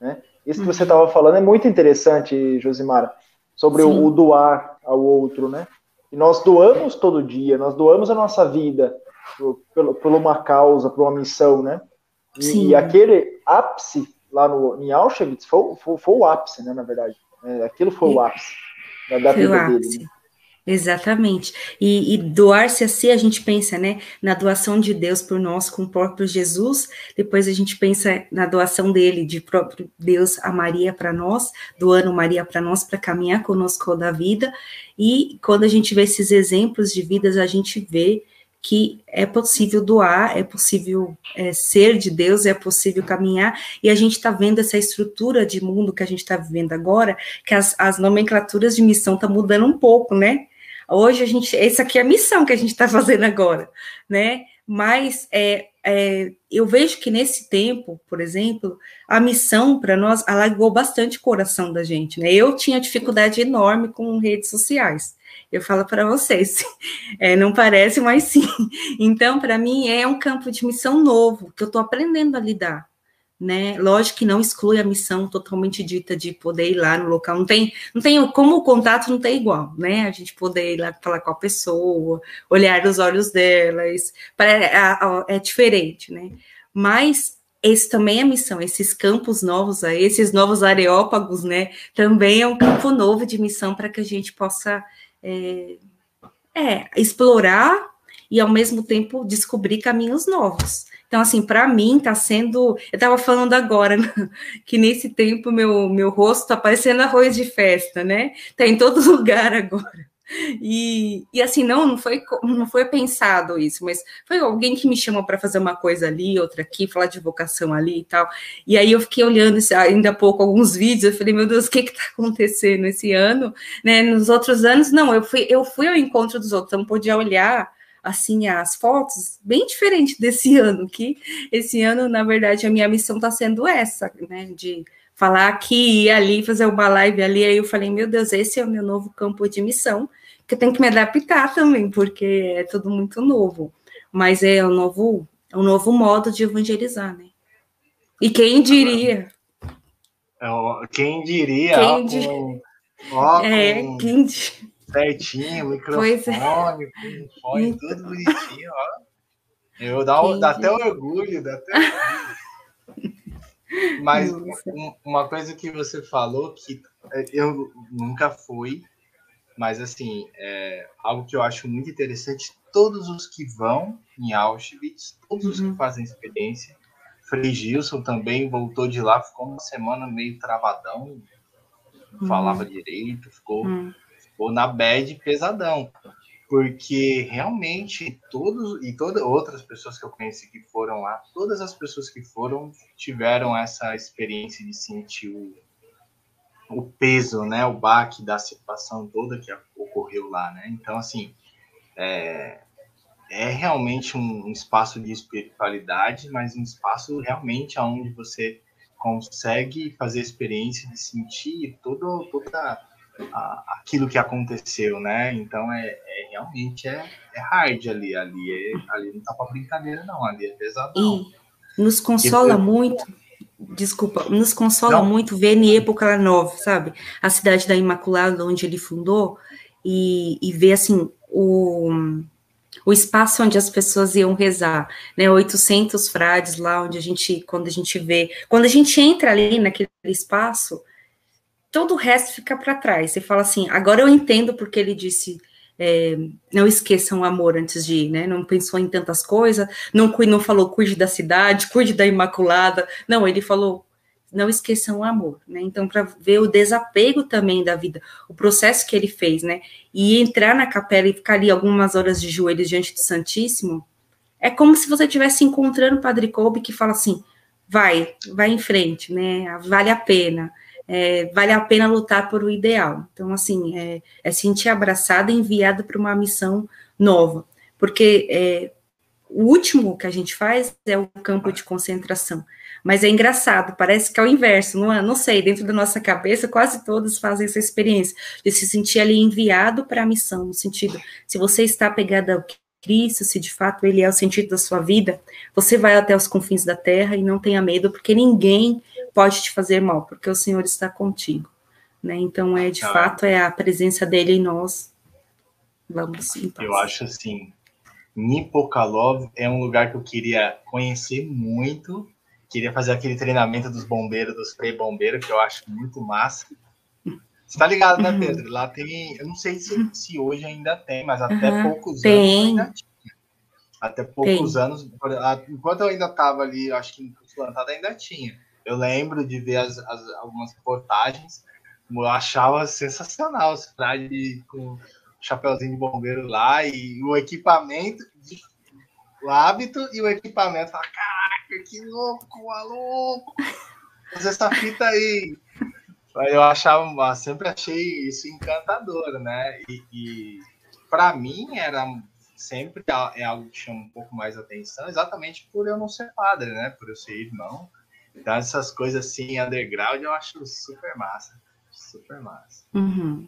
Né? Isso que você estava uhum. falando é muito interessante, Josimara, sobre o, o, doar ao outro. Né? E nós doamos todo dia, nós doamos a nossa vida por, por, por uma causa, por uma missão. Né? E, e aquele ápice lá no, em Auschwitz foi, foi, foi o ápice, né, na verdade. É, aquilo foi o ápice da, da vida dele. Né? Exatamente. E, e doar-se a si, a gente pensa, né, na doação de Deus por nós com o próprio Jesus, depois a gente pensa na doação dele, de próprio Deus a Maria para nós, doando Maria para nós, para caminhar conosco da vida, e quando a gente vê esses exemplos de vidas, a gente vê que é possível doar, é possível é, ser de Deus, é possível caminhar, e a gente está vendo essa estrutura de mundo que a gente está vivendo agora, que as, as nomenclaturas de missão estão tá mudando um pouco, né? Hoje a gente, essa aqui é a missão que a gente está fazendo agora, né? Mas é, é, eu vejo que nesse tempo, por exemplo, a missão para nós alargou bastante o coração da gente, né? Eu tinha dificuldade enorme com redes sociais. Eu falo para vocês, é, não parece, mas sim. Então, para mim, é um campo de missão novo que eu estou aprendendo a lidar né? Lógico que não exclui a missão totalmente dita de poder ir lá no local. Não tem, não tem como o contato não tem igual, né? A gente poder ir lá falar com a pessoa, olhar nos olhos delas, é, é diferente, né? Mas esse também é a missão, esses campos novos aí, esses novos areópagos, né? Também é um campo novo de missão para que a gente possa é, é, explorar e ao mesmo tempo descobrir caminhos novos. Então, assim, para mim está sendo. Eu estava falando agora né, que nesse tempo meu, meu rosto está parecendo arroz de festa, né? Está em todo lugar agora. E, e assim, não, não foi, não foi pensado isso, mas foi alguém que me chamou para fazer uma coisa ali, outra aqui, falar de vocação ali e tal. E aí eu fiquei olhando ainda há pouco alguns vídeos, eu falei, meu Deus, o que está acontecendo esse ano? Né? Nos outros anos, não, eu fui, eu fui ao encontro dos outros, eu não podia olhar assim as fotos, bem diferente desse ano, que esse ano, na verdade, a minha missão está sendo essa, né? De falar aqui e ali, fazer uma live ali. Aí eu falei, meu Deus, esse é o meu novo campo de missão, que eu tenho que me adaptar também, porque é tudo muito novo. Mas é um novo, um novo modo de evangelizar, né? E quem diria? É, quem diria? Quem ó, diria? Com, ó, é, com... quem diria? Certinho, microfone, é. fone, tudo bonitinho, ó. Eu dá, dá até orgulho, dá até orgulho. Mas um, uma coisa que você falou que é, eu nunca fui, mas assim, é algo que eu acho muito interessante, todos os que vão em Auschwitz, todos uhum. os que uhum. fazem experiência, Frei Gilson também voltou de lá, ficou uma semana meio travadão, não uhum. falava direito, ficou uhum ou na bad pesadão. Porque realmente todos e todas outras pessoas que eu conheci que foram lá, todas as pessoas que foram tiveram essa experiência de sentir o, o peso, né, o baque da situação toda que ocorreu lá, né? Então assim, é, é realmente um, espaço de espiritualidade, mas um espaço realmente onde você consegue fazer experiência de sentir todo, toda a, aquilo que aconteceu, né? Então é, é realmente é, é, hard ali, ali, é, ali não tá para brincadeira não, ali é pesadão. E nos consola muito, desculpa, nos consola não. muito ver Niepo Kalanov, sabe? A cidade da Imaculada onde ele fundou e, e ver assim o o espaço onde as pessoas iam rezar, né, 800 frades lá onde a gente, quando a gente vê, quando a gente entra ali naquele espaço, todo o resto fica para trás. Você fala assim, agora eu entendo porque ele disse é, não esqueçam o amor antes de ir, né? Não pensou em tantas coisas, não, não falou cuide da cidade, cuide da Imaculada. Não, ele falou não esqueçam o amor, né? Então, para ver o desapego também da vida, o processo que ele fez, né? E entrar na capela e ficar ali algumas horas de joelhos diante do Santíssimo, é como se você estivesse encontrando o Padre Kolbe que fala assim: vai, vai em frente, né? Vale a pena é, vale a pena lutar por o ideal. Então, assim, é, é sentir abraçado e enviado para uma missão nova, porque é, o último que a gente faz é o campo de concentração. Mas é engraçado, parece que é o inverso, não, é? não sei, dentro da nossa cabeça, quase todos fazem essa experiência, de se sentir ali enviado para a missão, no sentido, se você está pegado ao Cristo, se de fato ele é o sentido da sua vida, você vai até os confins da terra e não tenha medo, porque ninguém pode te fazer mal, porque o Senhor está contigo. Né? Então, é de ah, fato, é a presença dele em nós. Vamos então. Eu acho assim, Nipokalov é um lugar que eu queria conhecer muito. Queria fazer aquele treinamento dos bombeiros, dos pré-bombeiros, que eu acho muito massa. Você tá ligado, né. Pedro? Lá tem. Eu não sei se, se hoje ainda tem, mas até uhum, poucos tem. anos ainda tinha. Até poucos tem. anos. Enquanto eu ainda tava ali, acho que em plantado ainda tinha. Eu lembro de ver as, as, algumas reportagens, eu achava sensacional esse cidade com o chapeuzinho de bombeiro lá e o equipamento, o hábito e o equipamento. Caraca, que louco, maluco! Fazer essa fita aí. Eu achava, sempre achei isso encantador, né? E, e para mim era sempre é algo que chama um pouco mais atenção, exatamente por eu não ser padre, né? Por eu ser irmão. Então, essas coisas assim, underground, eu acho super massa. Super massa. Uhum.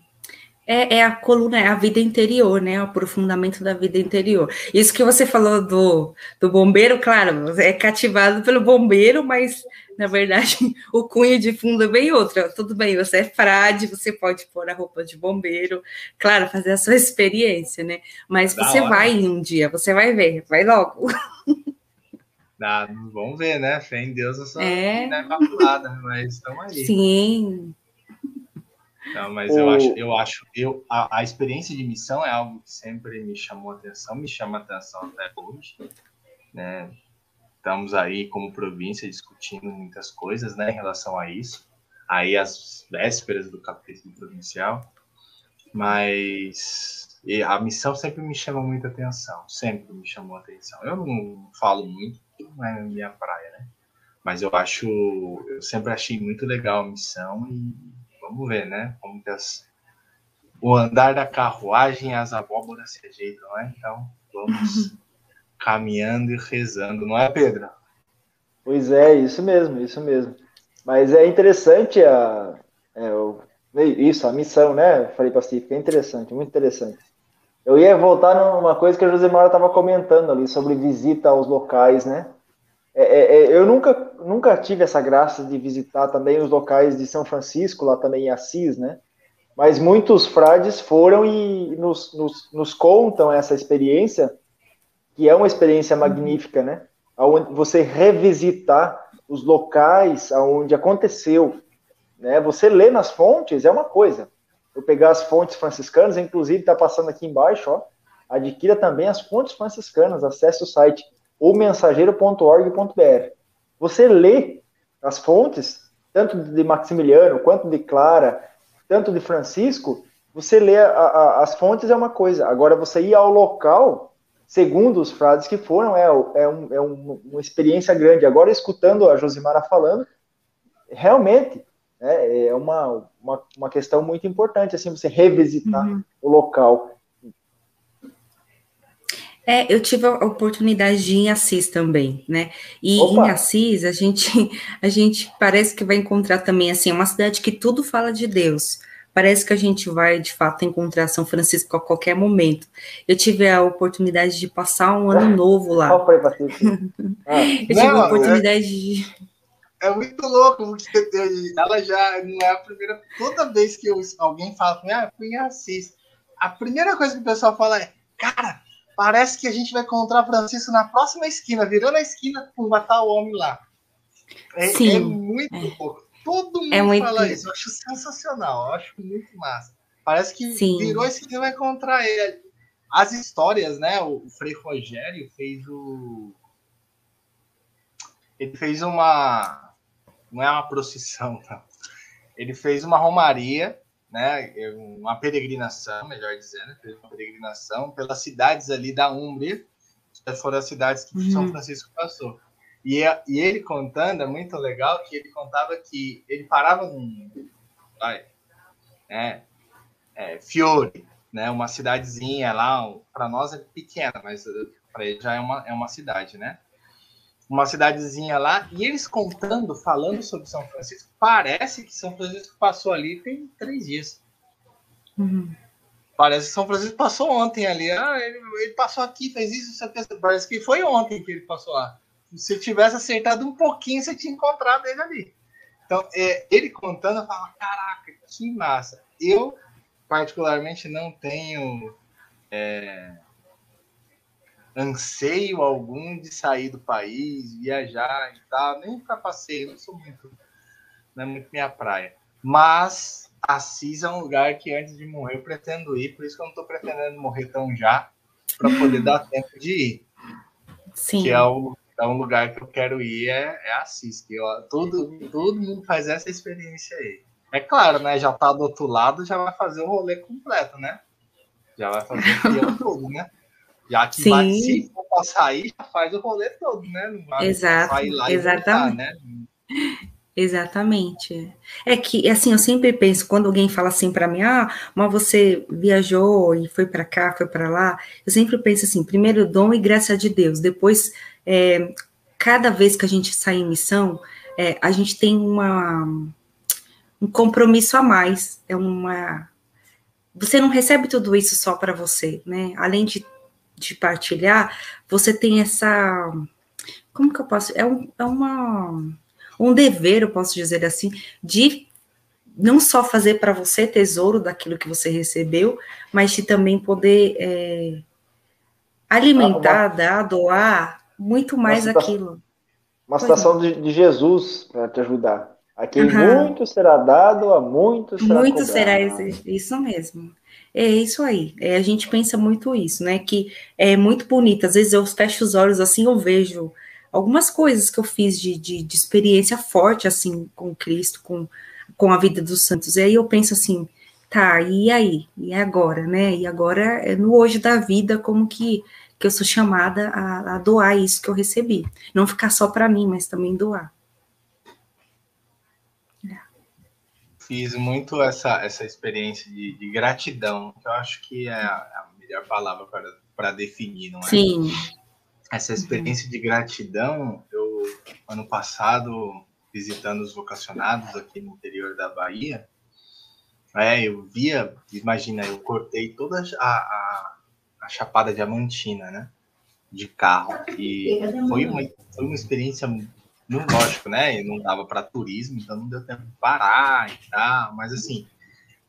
É, é, a coluna, é a vida interior, né? O aprofundamento da vida interior. Isso que você falou do, do bombeiro, claro, é cativado pelo bombeiro, mas na verdade o cunho de fundo é bem outro. Tudo bem, você é frade, você pode pôr a roupa de bombeiro, claro, fazer a sua experiência, né? Mas da você hora. vai um dia, você vai ver, vai logo. Ah, vamos ver, né? Fé em Deus, eu sou é... imaculada, mas estamos aí. Sim. Não, mas o... eu acho, eu acho, eu, a, a, experiência de missão é algo que sempre me chamou atenção, me chama atenção até hoje, né? Estamos aí como província discutindo muitas coisas, né, em relação a isso. Aí as vésperas do capítulo provincial, mas a missão sempre me chama muita atenção, sempre me chamou atenção. Eu não falo muito, não é minha praia, né? Mas eu acho, eu sempre achei muito legal a missão e vamos ver, né? Como que as, o andar da carruagem as abóboras se ajeitam, né? Então, vamos caminhando e rezando, não é, Pedro? Pois é, isso mesmo, isso mesmo. Mas é interessante a, é, o, isso, a missão, né? Falei Pacífico, é interessante, muito interessante. Eu ia voltar numa coisa que a Josemara estava comentando ali sobre visita aos locais, né? É, é, é, eu nunca, nunca tive essa graça de visitar também os locais de São Francisco, lá também em Assis, né? Mas muitos frades foram e nos, nos, nos contam essa experiência, que é uma experiência magnífica, né? Onde você revisitar os locais onde aconteceu, né? Você lê nas fontes é uma coisa. Eu pegar as fontes franciscanas, inclusive está passando aqui embaixo, ó. Adquira também as fontes franciscanas, acesse o site ou mensageiro.org.br. Você lê as fontes, tanto de Maximiliano quanto de Clara, tanto de Francisco, você lê a, a, as fontes é uma coisa. Agora, você ir ao local, segundo os frades que foram, é, é, um, é um, uma experiência grande. Agora, escutando a Josimara falando, realmente é, é uma, uma, uma questão muito importante, assim, você revisitar uhum. o local. É, eu tive a oportunidade de ir em Assis também, né? E Opa. em Assis a gente a gente parece que vai encontrar também assim, é uma cidade que tudo fala de Deus. Parece que a gente vai de fato encontrar São Francisco a qualquer momento. Eu tive a oportunidade de passar um ano novo lá. Qual foi, Ah. eu tive Não, a oportunidade é... de é muito louco, porque ela já não é a primeira. Toda vez que eu, alguém fala com ah, fui em Assis, a primeira coisa que o pessoal fala é: cara, Parece que a gente vai encontrar Francisco na próxima esquina, virando a esquina, vai estar o homem lá. É, Sim, é muito é. pouco. Todo mundo é muito... fala isso. Eu acho sensacional. Eu acho muito massa. Parece que Sim. virou a esquina e vai encontrar ele. As histórias, né? O, o Frei Rogério fez o. Ele fez uma. Não é uma procissão, não. Ele fez uma romaria né, uma peregrinação, melhor dizendo, fez uma peregrinação pelas cidades ali da Úmbria, que foram as cidades que uhum. São Francisco passou. E, e ele contando, é muito legal, que ele contava que ele parava num, vai, né, é, Fiore, né, uma cidadezinha lá, para nós é pequena, mas para ele já é uma, é uma cidade, né? Uma cidadezinha lá, e eles contando, falando sobre São Francisco, parece que São Francisco passou ali tem três dias. Uhum. Parece que São Francisco passou ontem ali. Ah, ele, ele passou aqui, fez isso, parece que foi ontem que ele passou lá. Se tivesse acertado um pouquinho, você tinha encontrado ele ali. Então, é, ele contando, eu falo, caraca, que massa. Eu, particularmente, não tenho é, anseio algum de sair do país, viajar e tal, nem para passeio, não sou muito, não é muito minha praia. Mas Assis é um lugar que antes de morrer eu pretendo ir, por isso que eu não estou pretendendo morrer tão já, para poder dar tempo de ir. Sim. Que é, o, é um lugar que eu quero ir, é, é Assis, que ó, todo, todo mundo faz essa experiência aí. É claro, né? Já tá do outro lado, já vai fazer o rolê completo, né? Já vai fazer o todo, né? Já que Sim. vai, se for pra sair, já faz o rolê todo, né? Não vai Exato, sair lá exatamente. Voltar, né? Exatamente. É que, assim, eu sempre penso, quando alguém fala assim para mim, ah, mas você viajou e foi para cá, foi para lá, eu sempre penso assim, primeiro dom e graça de Deus, depois, é, cada vez que a gente sai em missão, é, a gente tem uma, um compromisso a mais, é uma... Você não recebe tudo isso só para você, né? Além de de partilhar, você tem essa. Como que eu posso. É, um, é uma, um dever, eu posso dizer assim, de não só fazer para você tesouro daquilo que você recebeu, mas de também poder é, alimentar, uma, dar, doar muito mais uma aquilo. Uma citação de, de, Jesus para te ajudar. A quem uhum. muito será dado, a muito será Muito cobrado. será esse, isso mesmo. É isso aí. É, a gente pensa muito isso, né? Que é muito bonito. Às vezes eu fecho os olhos assim, eu vejo algumas coisas que eu fiz de, de, de experiência forte, assim, com Cristo, com, com a vida dos santos. E aí eu penso assim, tá, e aí? E agora, né? E agora, é no hoje da vida, como que, que eu sou chamada a, a doar isso que eu recebi. Não ficar só para mim, mas também doar. Fiz muito essa, essa experiência de, de gratidão, que eu acho que é a, melhor palavra para, para definir, não é? Sim. Essa experiência de gratidão, eu, ano passado, visitando os vocacionados aqui no interior da Bahia, é, eu via, imagina, eu cortei toda a, a, a Chapada Diamantina, né? De carro. E foi uma, foi uma experiência, não, lógico, né? Não dava para turismo, então não deu tempo de parar e tal, mas assim,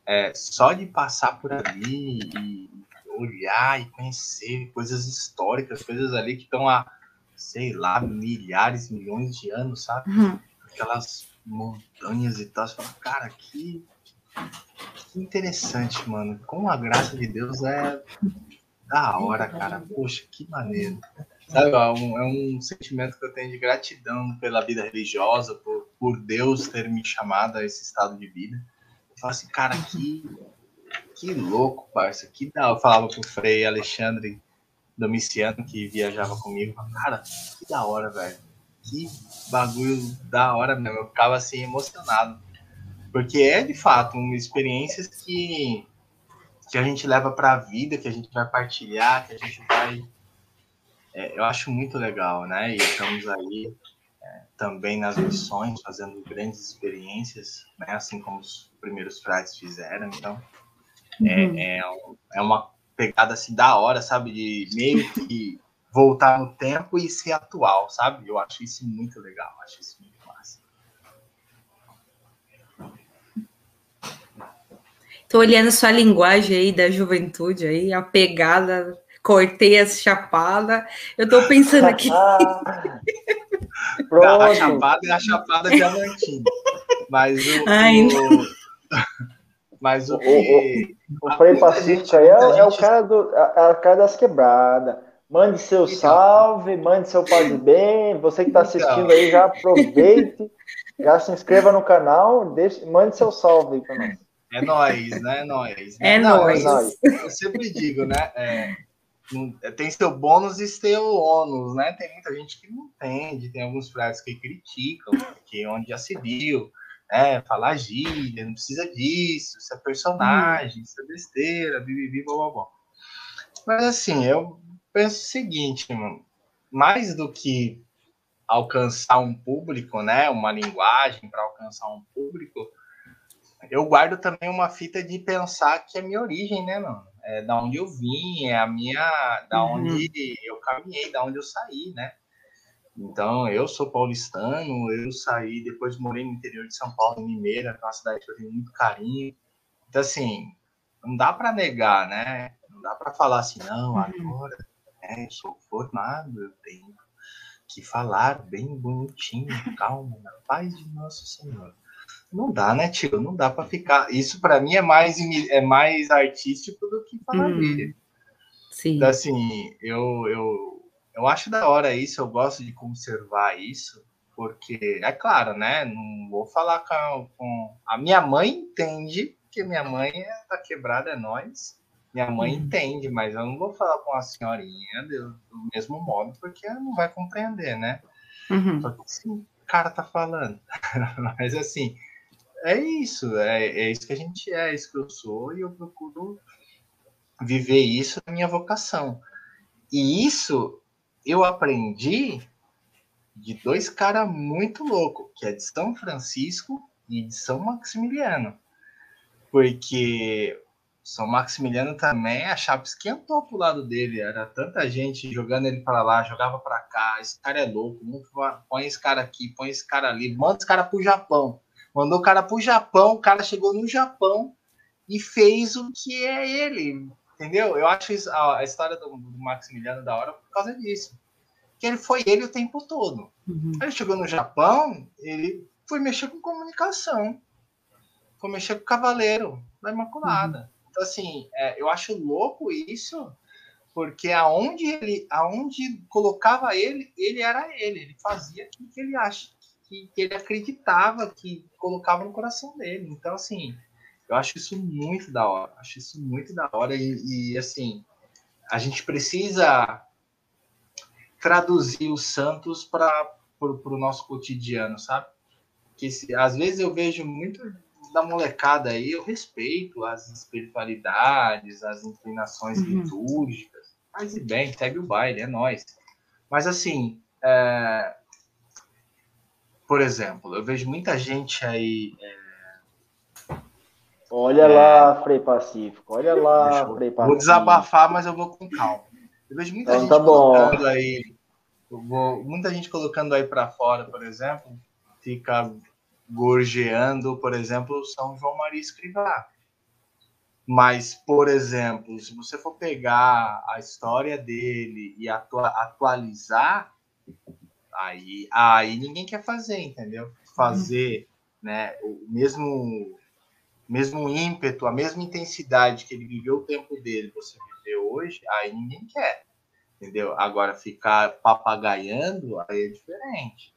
é, só de passar por ali e olhar e conhecer coisas históricas, coisas ali que estão há, sei lá, milhares, milhões de anos, sabe? Uhum. Aquelas montanhas e tal. Você fala, cara, que, que interessante, mano. Com a graça de Deus é da hora, cara. Poxa, que maneiro. Sabe, é um, é um sentimento que eu tenho de gratidão pela vida religiosa, por, por Deus ter me chamado a esse estado de vida. Eu falo assim, cara, que, que louco, parça. Que da Eu falava pro Frei Alexandre Domiciano, que viajava comigo. Cara, que da hora, velho. Que bagulho da hora mesmo. Eu ficava assim emocionado. Porque é de fato uma experiência que, que a gente leva para a vida, que a gente vai partilhar, que a gente vai. É, eu acho muito legal, né? E estamos aí é, também nas missões, fazendo grandes experiências, né? assim como os primeiros frades fizeram. Então, é, uhum. é, é uma pegada assim da hora, sabe? De meio que voltar no tempo e ser atual, sabe? Eu acho isso muito legal, acho isso muito massa. Tô olhando sua linguagem aí da juventude aí, a pegada, cortei as chapada. Eu tô pensando aqui. Não, a chapada é a chapada diamantina. Mas o, o, mas o, que... o, o, o Frei Pacífico aí é, é, o cara do, a, a cara das quebradas. Mande seu então, salve, mande seu paz bem. Você que está assistindo então. aí, já aproveite, já se inscreva no canal, deixe, mande seu salve aí para nós. É nóis, né? É nóis. É nóis. Eu, eu, sempre digo, né? É, tem seu bônus e seu ônus, né? Tem muita gente que não entende, tem alguns frases que criticam, porque onde já se viu, né? Falar gíria, não precisa disso, isso é personagem, isso é besteira, bibibi, blá. Mas assim, eu penso o seguinte, mano, mais do que alcançar um público, né? Uma linguagem para alcançar um público, eu guardo também uma fita de pensar que é minha origem, né, mano? É da onde eu vim, é a minha, da uhum. onde eu caminhei, da onde eu saí, né? Então, eu sou paulistano, eu saí, depois morei no interior de São Paulo, em Mineira, que é uma cidade que eu tenho muito carinho. Então, assim, não dá para negar, né? Não dá para falar assim, não, uhum. agora é, eu sou formado, eu tenho que falar bem bonitinho, calmo, na paz de Nosso Senhor. Não dá, né, tio? Não dá para ficar. Isso para mim é mais é mais artístico do que falar hum, dele. Sim. Então, assim, eu, eu, eu acho da hora isso, eu gosto de conservar isso, porque, é claro, né? Não vou falar com. com... A minha mãe entende que minha mãe é, tá quebrada, é nós. Minha mãe uhum. entende, mas eu não vou falar com a senhorinha do, do mesmo modo, porque ela não vai compreender, né? Uhum. Porque assim, o cara tá falando. mas assim, é isso, é, é isso que a gente é, é isso que eu sou, e eu procuro viver isso na minha vocação. E isso eu aprendi de dois caras muito loucos, que é de São Francisco e de São Maximiliano. Porque São Maximiliano também, a chapa esquentou pro lado dele. Era tanta gente jogando ele para lá, jogava para cá. Esse cara é louco. Põe esse cara aqui, põe esse cara ali, manda esse cara pro Japão. Mandou o cara pro Japão, o cara chegou no Japão e fez o que é ele, entendeu? Eu acho isso, a, história do, do, Maximiliano da hora por causa disso. Que ele foi ele o tempo todo. Uhum. Ele chegou no Japão, ele foi mexer com comunicação, foi mexer com o Cavaleiro da Imaculada. Uhum. Então, assim, é, eu acho louco isso, porque aonde ele, aonde colocava ele, ele era ele, ele fazia aquilo que ele acha que, que ele acreditava, que colocava no coração dele. Então, assim, eu acho isso muito da hora. Acho isso muito da hora. E, e assim, a gente precisa traduzir os santos para o nosso cotidiano, sabe? Que se, às vezes eu vejo muito da molecada aí, eu respeito as espiritualidades, as inclinações uhum. litúrgicas, faz bem, segue o baile, é nós. Mas assim, é... por exemplo, eu vejo muita gente aí. É... Olha é... lá, Frei Pacífico, olha lá, eu... Frei Pacífico. Vou desabafar, mas eu vou com calma. Eu vejo muita então, gente tá colocando aí. Vou... muita gente colocando aí para fora, por exemplo, fica gorjeando, por exemplo, São João Maria Escrivá. Mas, por exemplo, se você for pegar a história dele e atua atualizar, aí, aí ninguém quer fazer, entendeu? Fazer né, o mesmo, mesmo ímpeto, a mesma intensidade que ele viveu o tempo dele, você viver hoje, aí ninguém quer, entendeu? Agora, ficar papagaiando, aí é diferente.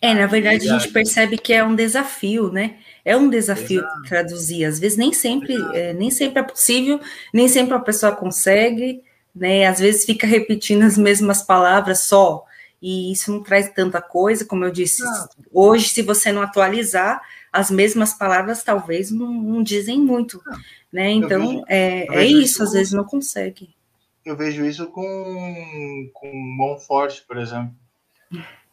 É, na verdade, a gente percebe que é um desafio, né? É um desafio Exato. traduzir. Às vezes nem sempre, é, nem sempre é possível, nem sempre a pessoa consegue, né? Às vezes fica repetindo as mesmas palavras só, e isso não traz tanta coisa, como eu disse. Hoje, se você não atualizar, as mesmas palavras talvez não, não dizem muito, né? Então, vejo, é, é isso, isso, às vezes não consegue. Eu vejo isso com, com Monforte, por exemplo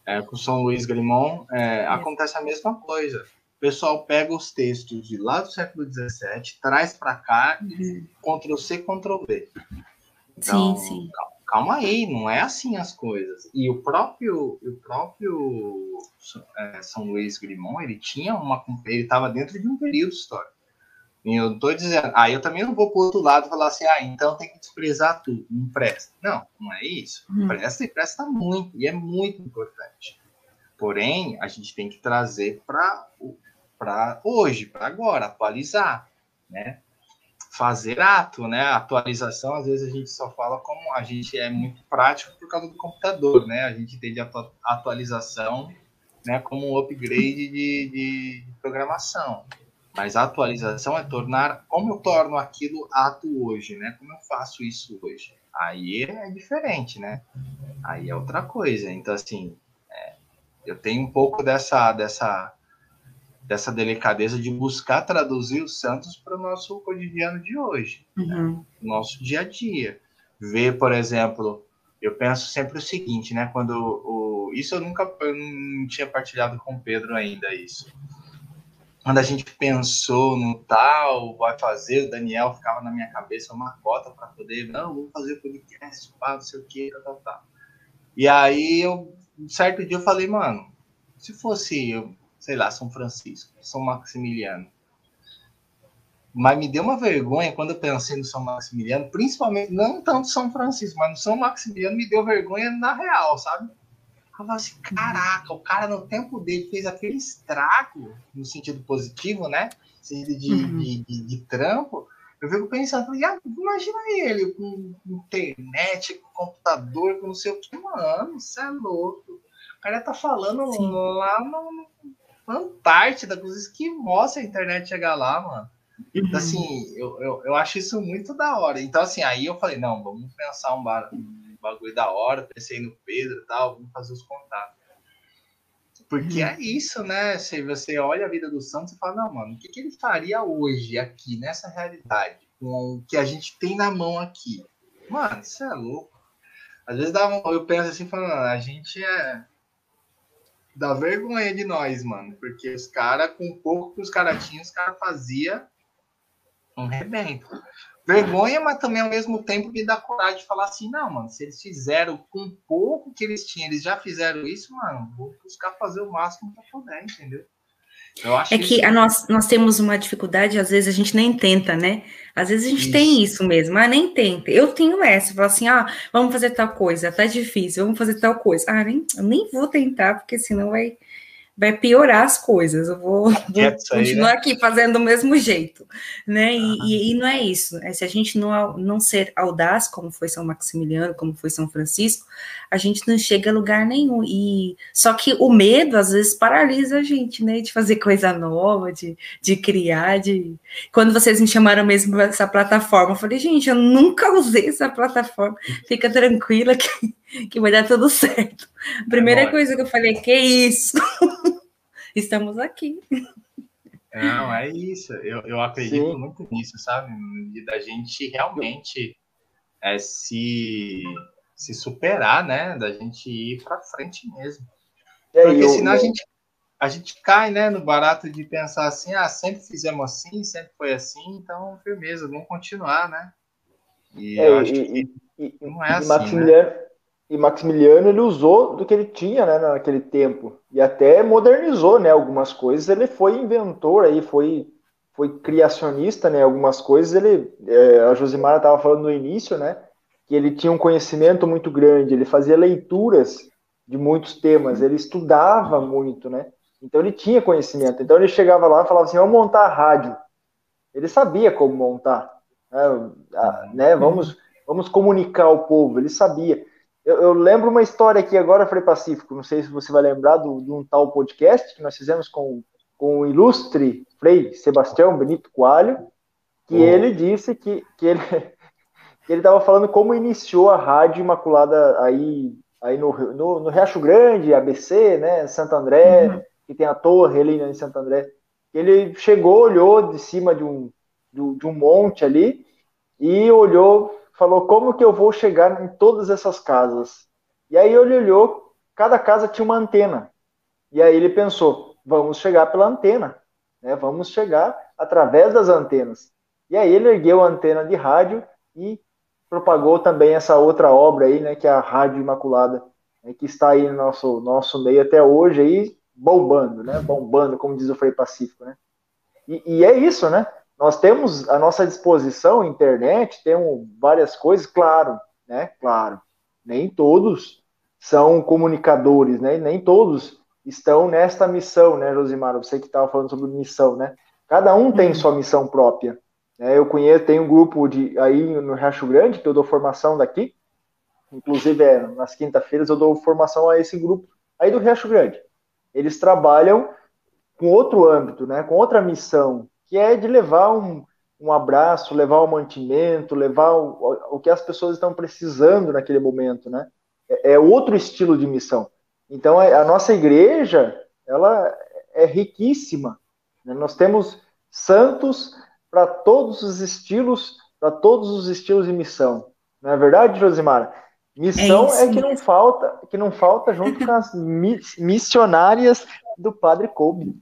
é, com São Luís Grimont, é, acontece a mesma coisa. O pessoal pega os textos de lá do século XVII, traz para cá, uhum. Ctrl C, Ctrl V. Então, sim, sim. Calma, calma, aí, não é assim as coisas. E o próprio, o próprio é, São Luís Grimont, ele tinha uma, ele estava dentro de um período histórico. E eu estou dizendo, aí eu também não vou para o outro lado e falar assim, ah, então tem que desprezar tudo, não presta. Não, não é isso. Hum. Presta e presta muito, e é muito importante. Porém, a gente tem que trazer para hoje, para agora, atualizar, né? Fazer ato, né? Atualização, às vezes a gente só fala como a gente é muito prático por causa do computador, né? A gente entende a atualização né, como um upgrade de, de programação. Mas a atualização é tornar como eu torno aquilo ato hoje, né? Como eu faço isso hoje. Aí é diferente, né? Aí é outra coisa. Então, assim, é, eu tenho um pouco dessa, dessa, dessa delicadeza de buscar traduzir os santos para o nosso cotidiano de hoje, né? uhum. né? nosso dia a dia. Ver, por exemplo, eu penso sempre o seguinte, né? Quando o, isso eu nunca eu não tinha partilhado com o Pedro ainda isso quando a gente pensou no tal, vai fazer, o Daniel ficava na minha cabeça uma cota para poder, não, vamos fazer podcast, pá, não sei o que, tal, tal. E aí, eu, um certo dia eu falei, mano, se fosse, eu, sei lá, São Francisco, São Maximiliano, mas me deu uma vergonha quando eu pensei no São Maximiliano, principalmente, não tanto São Francisco, mas no São Maximiliano me deu vergonha na real, sabe? Eu falava assim, caraca, o cara no tempo dele fez aquele estrago, no sentido positivo, né? Sentido de, uhum. de, de, de, trampo. Eu fico pensando, imagina ele com internet, com computador, com não sei o que, mano, isso é louco. O cara tá falando Sim. lá no Antártida, com os esquimós se a internet chegar lá, mano. Então, uhum. assim, eu, eu, eu acho isso muito da hora. Então, assim, aí eu falei, não, vamos pensar um bar bagulho da hora, pensei no Pedro e tal, vamos fazer os contatos. Porque é isso, né? Se você olha a vida do Santos e fala, não, mano, o que, que ele faria hoje, aqui, nessa realidade, com o que a gente tem na mão aqui? Mano, isso é louco. Às vezes dá, eu penso assim, falando, a gente é. Dá vergonha de nós, mano. Porque os caras, com pouco que os caras tinham, os caras faziam um rebento vergonha, mas também ao mesmo tempo me dá coragem de falar assim, não, mano, se eles fizeram com pouco que eles tinham, eles já fizeram isso, mano, vou buscar fazer o máximo para poder, entendeu? É que a nós, nós temos uma dificuldade, às vezes a gente nem tenta, né? Às vezes a gente isso. tem isso mesmo, mas nem tenta. Eu tenho essa, falo assim, ah, vamos fazer tal coisa, tá difícil, vamos fazer tal coisa. Ah, nem, eu nem vou tentar, porque senão vai, vai piorar as coisas. Eu vou, vou continuar aí, né? aqui fazendo do mesmo jeito, né? E, e, e, não é isso. É, se a gente não, não ser audaz, como foi São Maximiliano, como foi São Francisco, a gente não chega a lugar nenhum. E só que o medo às vezes paralisa a gente, né? De fazer coisa nova, de, de criar, de quando vocês me chamaram mesmo para essa plataforma, eu falei, gente, eu nunca usei essa plataforma. Fica tranquila que que vai dar tudo certo. A primeira é coisa que eu falei, que isso? Estamos aqui. Não, é isso. Eu, eu acredito Sim. muito nisso, sabe? E da gente realmente é se, se superar, né? Da gente ir para frente mesmo. É, Porque eu, senão eu... a gente a gente cai né, no barato de pensar assim, ah, sempre fizemos assim, sempre foi assim, então firmeza, vamos continuar, né? E é, eu acho e, que e, não é assim. Maximiliano, né? E Maximiliano ele usou do que ele tinha né, naquele tempo e até modernizou né, algumas coisas. Ele foi inventor aí, foi, foi criacionista, né? Algumas coisas ele, é, a Josimara estava falando no início, né? Que ele tinha um conhecimento muito grande, ele fazia leituras de muitos temas, ele estudava muito, né? Então ele tinha conhecimento. Então ele chegava lá e falava assim: vamos montar a rádio. Ele sabia como montar. Né? né? Vamos, vamos comunicar o povo. Ele sabia. Eu, eu, lembro uma história aqui agora, Frei Pacífico. Não sei se você vai lembrar do, de um tal podcast que nós fizemos com, com o ilustre Frei Sebastião Benito Coalho, que uhum. ele disse que, que ele que ele estava falando como iniciou a rádio Imaculada aí, aí no, no, no Riacho Grande, ABC, né, Santo André, uhum que tem a torre ali né, em Santo André. Ele chegou, olhou de cima de um, de, um monte ali e olhou, falou: Como que eu vou chegar em todas essas casas? E aí ele olhou, cada casa tinha uma antena. E aí ele pensou: Vamos chegar pela antena, né? vamos chegar através das antenas. E aí ele ergueu a antena de rádio e propagou também essa outra obra aí, né, que é a Rádio Imaculada, né, que está aí no nosso, nosso meio até hoje aí, bombando, né? Bombando, como diz o Frei Pacífico, né? E, e, é isso, né? Nós temos à nossa disposição internet, temos várias coisas, claro, né? Claro, nem todos são comunicadores, né? Nem todos estão nesta missão, né, Josimar? Você que estava falando sobre missão, né? Cada um tem uhum. sua missão própria. Né? Eu conheço, tem um grupo de aí no Riacho Grande que eu dou formação daqui. Inclusive, é, nas quinta-feiras eu dou formação a esse grupo aí do Riacho Grande eles trabalham com outro âmbito, né, com outra missão, que é de levar um, um abraço, levar um mantimento, levar o, o que as pessoas estão precisando naquele momento, né? É, é outro estilo de missão. Então, a nossa igreja, ela é riquíssima. Né? Nós temos santos para todos os estilos, para todos os estilos de missão. Não é verdade, Josimara? Missão é, é, que não falta, que não falta junto com as missionárias do Padre Kobe.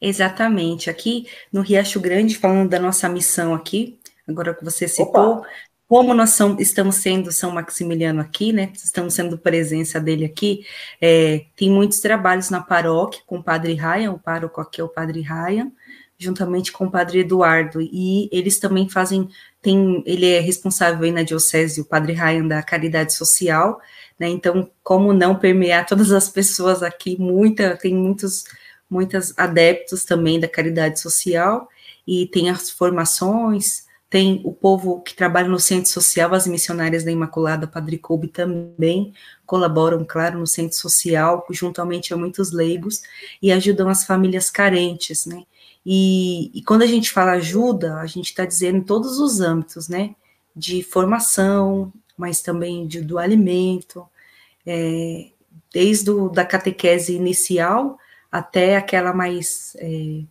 Exatamente. Aqui no Riacho Grande, falando da nossa missão aqui, agora que você citou, Opa. como nós são, estamos sendo São Maximiliano aqui, né? Estamos sendo presença dele aqui. É, tem muitos trabalhos na paróquia com o Padre Ryan, o pároco aqui é o Padre Ryan, juntamente com o Padre Eduardo, e eles também fazem tem, ele é responsável na diocese, o Padre Ryan da Caridade Social, né? Então, como não permear todas as pessoas aqui, muita, tem muitos, muitos adeptos também da caridade social, e tem as formações, tem o povo que trabalha no centro social, as missionárias da Imaculada Padre Coube também colaboram, claro, no centro social, juntamente a muitos leigos, e ajudam as famílias carentes, né? E, e quando a gente fala ajuda, a gente está dizendo em todos os âmbitos, né? De formação, mas também de, do alimento, é, desde o, da catequese inicial até aquela mais é,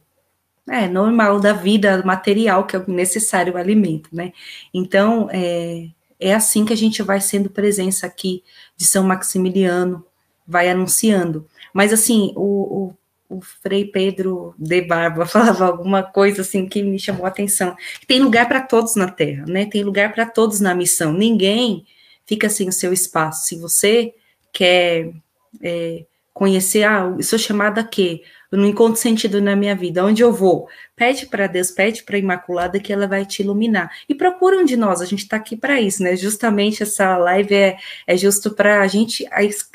é, normal da vida material, que é necessário o alimento, né? Então, é, é assim que a gente vai sendo presença aqui de São Maximiliano, vai anunciando. Mas, assim, o, o o Frei Pedro de Barba falava alguma coisa assim que me chamou a atenção. Tem lugar para todos na Terra, né? Tem lugar para todos na missão. Ninguém fica sem o seu espaço. Se você quer é, conhecer, ah, eu sou chamada a quê? Eu não encontro sentido na minha vida, onde eu vou? Pede para Deus, pede para a Imaculada que ela vai te iluminar. E procura um de nós, a gente está aqui para isso, né? Justamente essa live é, é justo para a gente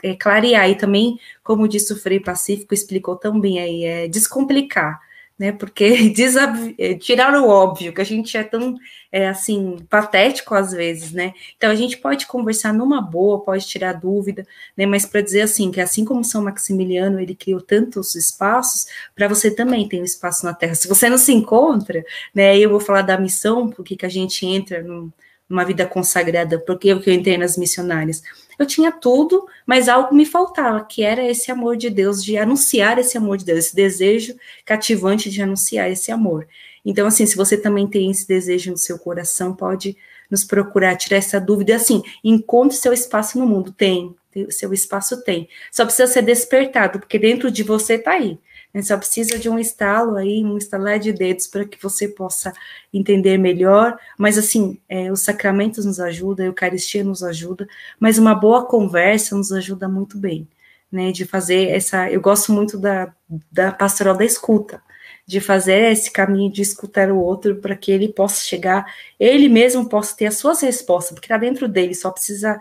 é, clarear e também, como disse o Frei Pacífico, explicou também aí, é descomplicar né? Porque é, tirar o óbvio, que a gente é tão é, assim patético às vezes, né? Então a gente pode conversar numa boa, pode tirar dúvida, né? Mas para dizer assim que assim como São Maximiliano ele criou tantos espaços, para você também tem um espaço na Terra. Se você não se encontra, né? Eu vou falar da missão, porque que a gente entra num, numa vida consagrada, porque eu que eu entrei nas missionárias eu tinha tudo, mas algo me faltava, que era esse amor de Deus, de anunciar esse amor de Deus, esse desejo cativante de anunciar esse amor. Então, assim, se você também tem esse desejo no seu coração, pode nos procurar, tirar essa dúvida. Assim, encontre seu espaço no mundo. Tem, seu espaço tem. Só precisa ser despertado, porque dentro de você está aí. Né? Só precisa de um estalo aí, um estalar de dedos para que você possa entender melhor. Mas assim, é, os sacramentos nos ajudam, a Eucaristia nos ajuda, mas uma boa conversa nos ajuda muito bem. Né, de fazer essa, eu gosto muito da, da pastoral da escuta, de fazer esse caminho de escutar o outro para que ele possa chegar, ele mesmo possa ter as suas respostas, porque está dentro dele, só precisa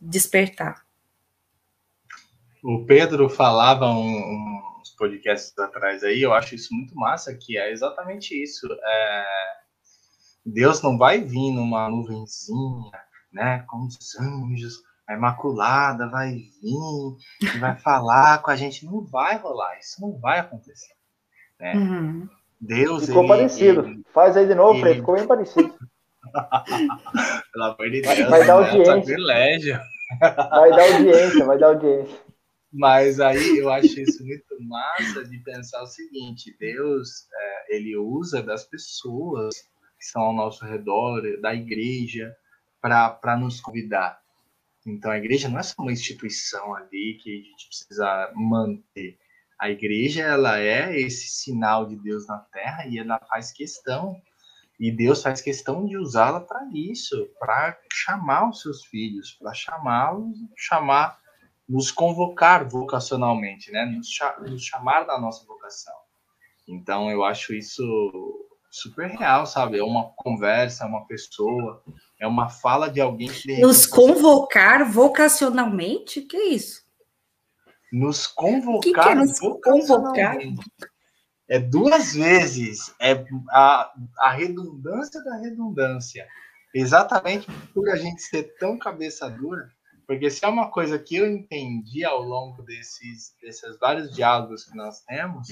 despertar. O Pedro falava um, podcasts atrás aí, eu acho isso muito massa, que é exatamente isso. É, Deus não vai vir numa nuvenzinha, né, com os anjos, a Imaculada vai vir e vai falar com a gente. Não vai rolar, isso não vai acontecer. Né? Uhum. Deus. Ficou ele, parecido. Ele, Faz aí de novo, ele... Fred. Ficou bem parecido. Pelo amor de Deus. Vai, dar audiência. Vai dar audiência, vai dar audiência. Mas aí eu acho isso muito massa de pensar o seguinte: Deus, é, ele usa das pessoas que estão ao nosso redor, da igreja, para nos convidar. Então a igreja não é só uma instituição ali que a gente precisa manter. A igreja ela é esse sinal de Deus na Terra e ela faz questão e Deus faz questão de usá-la para isso, para chamar os seus filhos, para chamá-los, chamar, nos convocar vocacionalmente, né? Nos, nos chamar da nossa vocação. Então eu acho isso super real, sabe? É uma conversa, é uma pessoa, é uma fala de alguém que nos convocar vocacionalmente, que é isso? Nos convocar. Que que é nos convocar? É duas vezes. É a, a redundância da redundância. Exatamente por a gente ser tão cabeça dura. Porque se é uma coisa que eu entendi ao longo desses, desses vários diálogos que nós temos,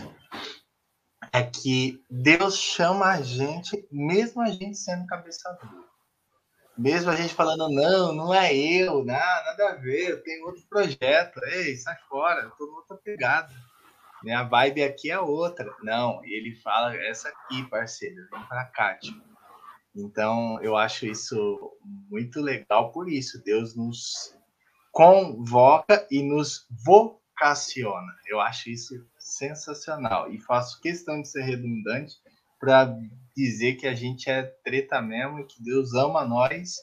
é que Deus chama a gente, mesmo a gente sendo cabeça dura. Mesmo a gente falando, não, não é eu, não, nada a ver, eu tenho outro projeto, ei, sai fora, eu tô outra pegada. Minha vibe aqui é outra. Não, ele fala, essa aqui, parceiro, vem pra cá, tipo. Então, eu acho isso muito legal por isso. Deus nos convoca e nos vocaciona. Eu acho isso sensacional. E faço questão de ser redundante para dizer que a gente é treta mesmo e que Deus ama nós,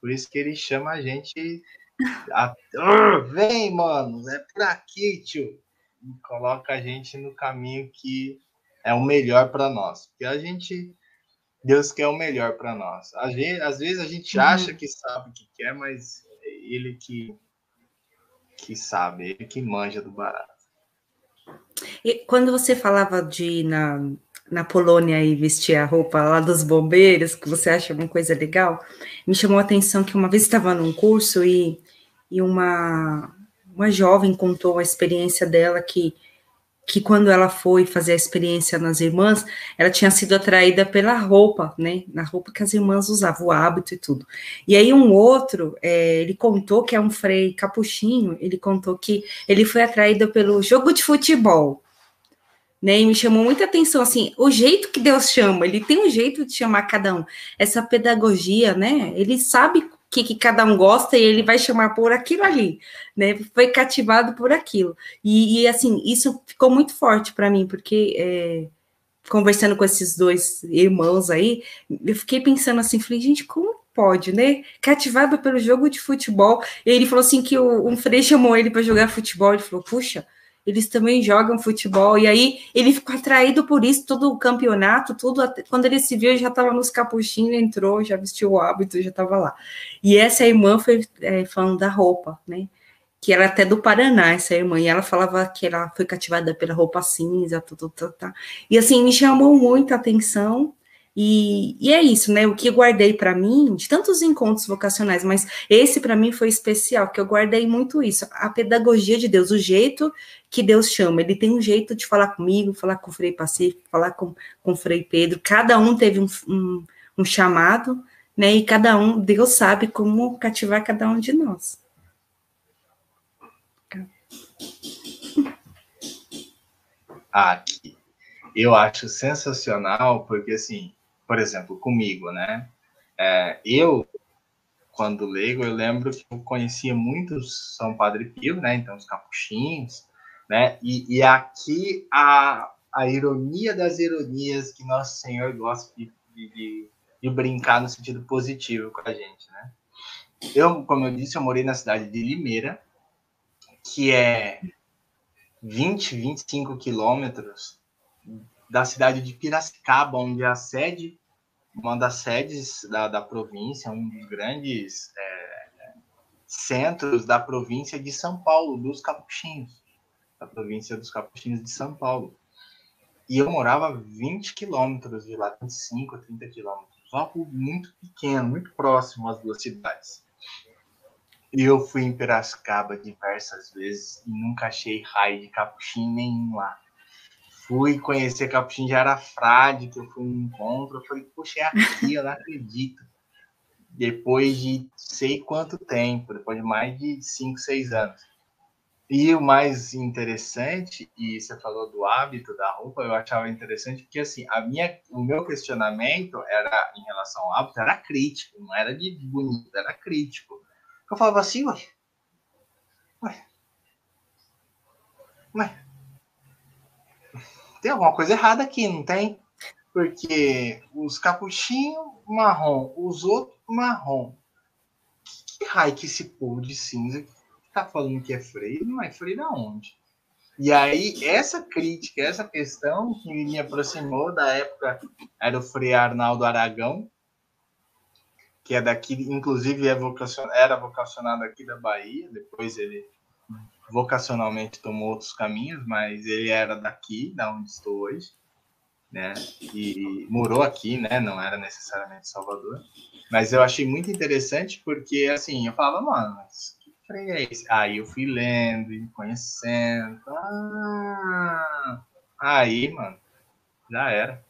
por isso que ele chama a gente. A... Vem, mano, é por aqui, tio. E coloca a gente no caminho que é o melhor para nós. Porque a gente. Deus quer o melhor para nós. Às vezes, às vezes a gente uhum. acha que sabe o que quer, mas ele que, que sabe, ele que manja do barato. E quando você falava de ir na, na Polônia e vestir a roupa lá dos bombeiros, que você acha uma coisa legal, me chamou a atenção que uma vez estava num curso e, e uma, uma jovem contou a experiência dela que que quando ela foi fazer a experiência nas irmãs, ela tinha sido atraída pela roupa, né? Na roupa que as irmãs usavam, o hábito e tudo. E aí um outro, é, ele contou que é um frei capuchinho, ele contou que ele foi atraído pelo jogo de futebol né? E me chamou muita atenção assim, o jeito que Deus chama, ele tem um jeito de chamar cada um. Essa pedagogia, né? Ele sabe que, que cada um gosta e ele vai chamar por aquilo ali, né? Foi cativado por aquilo. E, e assim, isso ficou muito forte para mim, porque é, conversando com esses dois irmãos aí, eu fiquei pensando assim, falei, gente, como pode, né? Cativado pelo jogo de futebol. E ele falou assim que o, um frei chamou ele para jogar futebol, ele falou, puxa, eles também jogam futebol, e aí ele ficou atraído por isso, todo o campeonato, tudo, quando ele se viu, já estava nos capuchinhos, entrou, já vestiu o hábito, já estava lá. E essa irmã foi é, falando da roupa, né? Que era até do Paraná, essa irmã, e ela falava que ela foi cativada pela roupa cinza, tudo, tudo, tudo. e assim, me chamou muito a atenção, e, e, é isso, né? O que eu guardei para mim, de tantos encontros vocacionais, mas esse para mim foi especial, que eu guardei muito isso, a pedagogia de Deus, o jeito que Deus chama. Ele tem um jeito de falar comigo, falar com o Frei Pacífico, falar com, com o Frei Pedro. Cada um teve um, um, um chamado, né? E cada um, Deus sabe como cativar cada um de nós. Aqui. Eu acho sensacional, porque assim por exemplo, comigo, né? É, eu quando leigo, eu lembro que eu conhecia muito São Padre Pio, né? Então, os capuchinhos, né? E, e aqui a, a ironia das ironias que Nosso Senhor gosta de, de, de, brincar no sentido positivo com a gente, né? Eu, como eu disse, eu morei na cidade de Limeira, que é 20, 25 quilômetros da cidade de Piracicaba, onde é a sede, uma das sedes da, da província, um dos grandes é, centros da província de São Paulo, dos Capuchinhos, da província dos Capuchinhos de São Paulo. E eu morava 20 quilômetros de lá, 25, 30 quilômetros, algo muito pequeno, muito próximo às duas cidades. E eu fui em Piracicaba diversas vezes e nunca achei raio de capuchinho nenhum lá. Fui conhecer capuchinho já era frade, que eu fui no encontro. Eu falei, poxa, é aqui, eu não acredito. Depois de sei quanto tempo, depois de mais de 5, 6 anos. E o mais interessante, e você falou do hábito da roupa, eu achava interessante porque assim, a minha, o meu questionamento era em relação ao hábito era crítico, não era de bonito, era crítico. Eu falava assim, ué. Ué. Ué. Tem alguma coisa errada aqui, não tem? Porque os capuchinhos marrom, os outros marrom. Que, raio que esse povo de cinza tá falando que é freio? Não é freio da onde? E aí, essa crítica, essa questão que me aproximou da época era o Frei Arnaldo Aragão, que é daqui, inclusive é era vocacionado aqui da Bahia, depois ele vocacionalmente tomou outros caminhos, mas ele era daqui, da onde estou hoje, né? E morou aqui, né? Não era necessariamente Salvador. Mas eu achei muito interessante porque, assim, eu falava, mano, mas que freio é esse? Aí eu fui lendo e conhecendo. Ah, aí, mano, já era.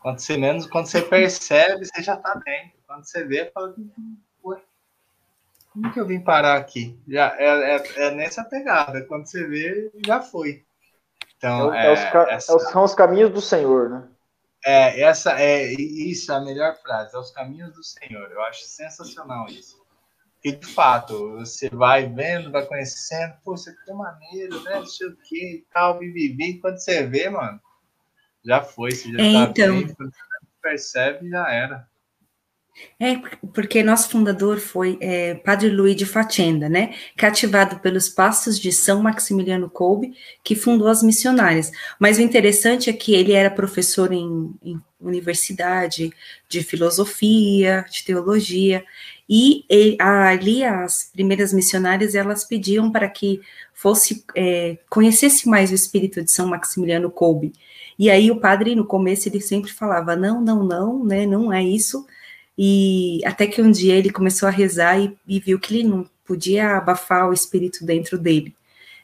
Quando você menos, quando você percebe, você já tá dentro. Quando você vê, fala, ué, como que eu vim parar aqui? Já, é, é, é nessa pegada. Quando você vê, já foi. Então, é, é, é os, essa... são os caminhos do Senhor, né? É, essa é isso, a melhor frase, é os caminhos do Senhor. Eu acho sensacional isso. E de fato, você vai vendo, vai conhecendo, pô, isso aqui é maneiro, né? Não sei o que e tal, bibibi. Quando você vê, mano, já foi, você já é, tá então... bem, quando você percebe, já era. É, porque nosso fundador foi é, Padre Luiz de Fatenda, né? Cativado pelos passos de São Maximiliano Kolbe, que fundou as missionárias. Mas o interessante é que ele era professor em, em universidade de filosofia, de teologia, e ali as primeiras missionárias elas pediam para que fosse é, conhecesse mais o espírito de São Maximiliano Kolbe. E aí o padre no começo ele sempre falava não, não, não, né? Não é isso e até que um dia ele começou a rezar e, e viu que ele não podia abafar o espírito dentro dele.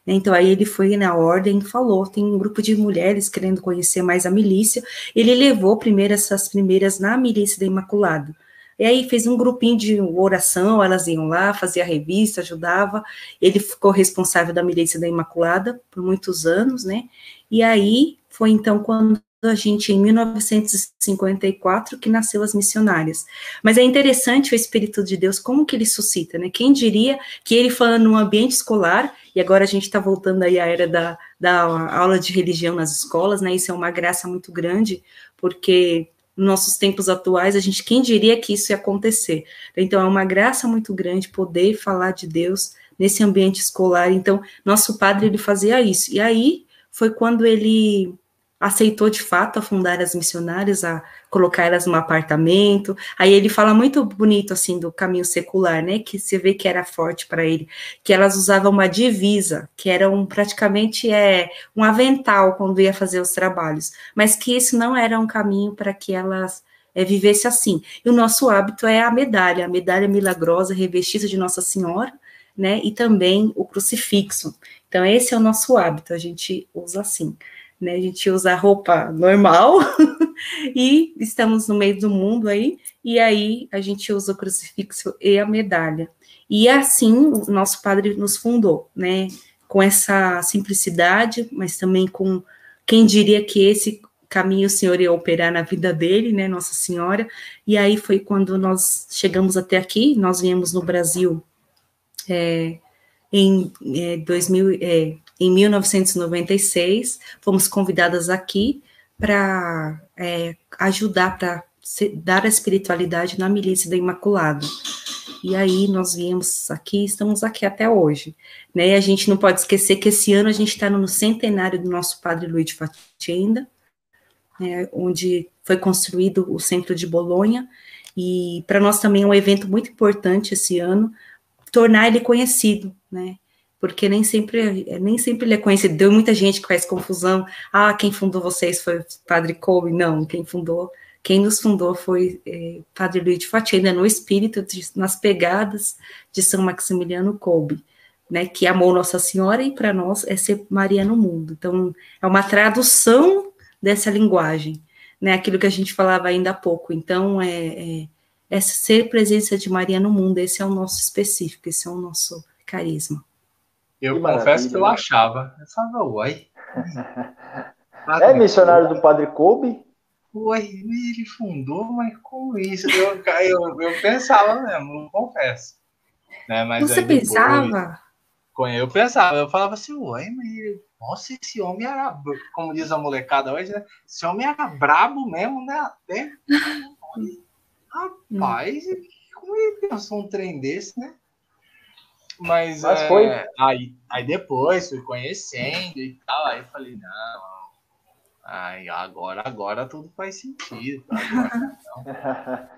Então aí ele foi na ordem falou: tem um grupo de mulheres querendo conhecer mais a milícia. Ele levou primeiro essas primeiras na milícia da Imaculado. E aí fez um grupinho de oração, elas iam lá, fazia revista, ajudava. Ele ficou responsável da milícia da Imaculada por muitos anos, né? E aí foi então quando a gente em 1954 que nasceu as missionárias. Mas é interessante o Espírito de Deus, como que ele suscita, né? Quem diria que ele falando no ambiente escolar, e agora a gente está voltando aí à era da, da aula de religião nas escolas, né? Isso é uma graça muito grande, porque nos nossos tempos atuais, a gente, quem diria que isso ia acontecer? Então, é uma graça muito grande poder falar de Deus nesse ambiente escolar. Então, nosso padre, ele fazia isso. E aí, foi quando ele aceitou de fato a fundar as missionárias, a colocar elas no apartamento. Aí ele fala muito bonito assim do caminho secular, né? Que você vê que era forte para ele, que elas usavam uma divisa, que era um praticamente é um avental quando ia fazer os trabalhos, mas que isso não era um caminho para que elas é, vivesse assim. E o nosso hábito é a medalha, a medalha milagrosa revestida de Nossa Senhora, né? E também o crucifixo. Então esse é o nosso hábito, a gente usa assim né? A gente usa roupa normal e estamos no meio do mundo aí, e aí a gente usa o crucifixo e a medalha. E assim o nosso padre nos fundou, né? Com essa simplicidade, mas também com quem diria que esse caminho o Senhor ia operar na vida dele, né, Nossa Senhora, e aí foi quando nós chegamos até aqui, nós viemos no Brasil é, em, é, 2000, é, em 1996, fomos convidadas aqui para é, ajudar, para dar a espiritualidade na milícia da Imaculada. E aí nós viemos aqui, estamos aqui até hoje. Né? E a gente não pode esquecer que esse ano a gente está no centenário do nosso padre Luiz de Fatenda, né, onde foi construído o centro de Bolonha, e para nós também é um evento muito importante esse ano, tornar ele conhecido, né? Porque nem sempre, nem sempre ele é conhecido. Deu muita gente que faz confusão. Ah, quem fundou vocês foi o Padre Kolbe. Não, quem fundou quem nos fundou foi é, Padre Luiz de Fatiena, no espírito, de, nas pegadas de São Maximiliano Kolbe, né, que amou Nossa Senhora e para nós é ser Maria no mundo. Então, é uma tradução dessa linguagem, né, aquilo que a gente falava ainda há pouco. Então, é, é, é ser presença de Maria no mundo, esse é o nosso específico, esse é o nosso carisma. Eu que confesso que eu achava. Eu falava, uai. É missionário do Padre Kolbe? Ué, ele fundou, mas como isso? Eu, eu, eu pensava mesmo, não confesso. Né? Mas Você depois, pensava? Eu pensava, eu falava assim, ué, mas nossa, esse homem era, como diz a molecada hoje, né? Esse homem era brabo mesmo, né? Até. Rapaz, como ele pensou um trem desse, né? Mas, Mas é, foi. Aí, aí depois fui conhecendo e tal. Aí falei, não, Ai, agora, agora tudo faz sentido. Agora,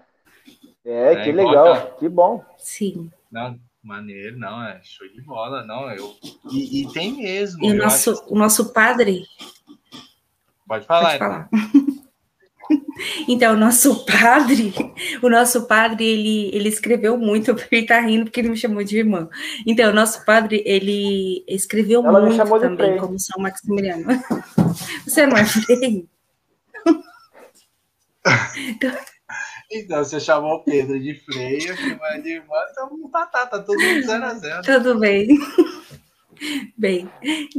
é, é, que legal, que bom. Sim. Não, maneiro, não, é show de bola, não, eu... E, e tem mesmo. E o nosso, acho... o nosso padre... Pode falar. Pode falar. Então, o nosso padre, o nosso padre, ele, ele escreveu muito, ele tá rindo porque ele me chamou de irmã. Então, o nosso padre, ele escreveu Ela muito também, como São Maximiliano. Você não é freio? Então, então, você chamou o Pedro de freio, chamou de irmã, então tá, tá, tá todo mundo zero a zero. Tudo bem. Bem,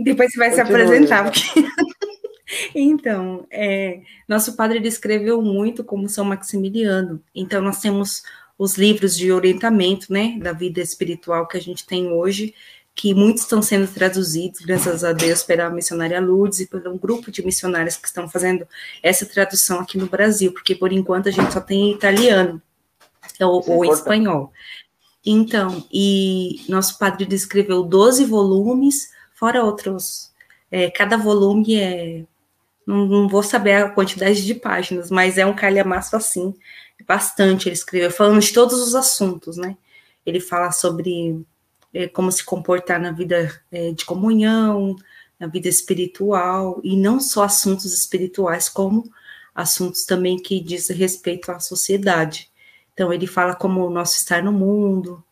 depois você vai Continua, se apresentar, porque... Então, é, nosso padre descreveu muito como São Maximiliano. Então, nós temos os livros de orientamento, né, da vida espiritual que a gente tem hoje, que muitos estão sendo traduzidos, graças a Deus, pela missionária Lourdes e por um grupo de missionários que estão fazendo essa tradução aqui no Brasil, porque por enquanto a gente só tem italiano ou, ou espanhol. Então, e nosso padre descreveu 12 volumes, fora outros. É, cada volume é não, não, vou saber a quantidade de páginas, mas é um calhamaço assim, bastante. Ele escreveu, falando de todos os assuntos, né? Ele fala sobre é, como se comportar na vida é, de comunhão, na vida espiritual, e não só assuntos espirituais, como assuntos também que diz respeito à sociedade. Então, ele fala como o nosso estar no mundo,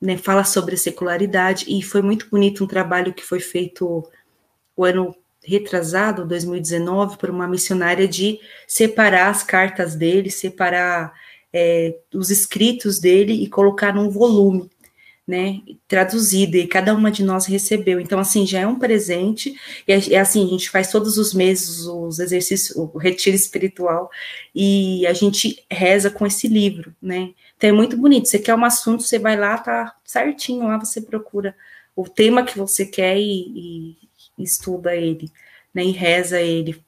né, fala sobre a secularidade, e foi muito bonito um trabalho que foi feito o ano retrasado, 2019, por uma missionária de separar as cartas dele, separar é, os escritos dele e colocar num volume, né, traduzido, e cada uma de nós recebeu. Então, assim, já é um presente, e é, assim, a gente faz todos os meses os exercícios, o retiro espiritual, e a gente reza com esse livro, né, então é muito bonito, você quer um assunto, você vai lá, tá certinho, lá você procura o tema que você quer e, e estuda ele, né, e reza ele.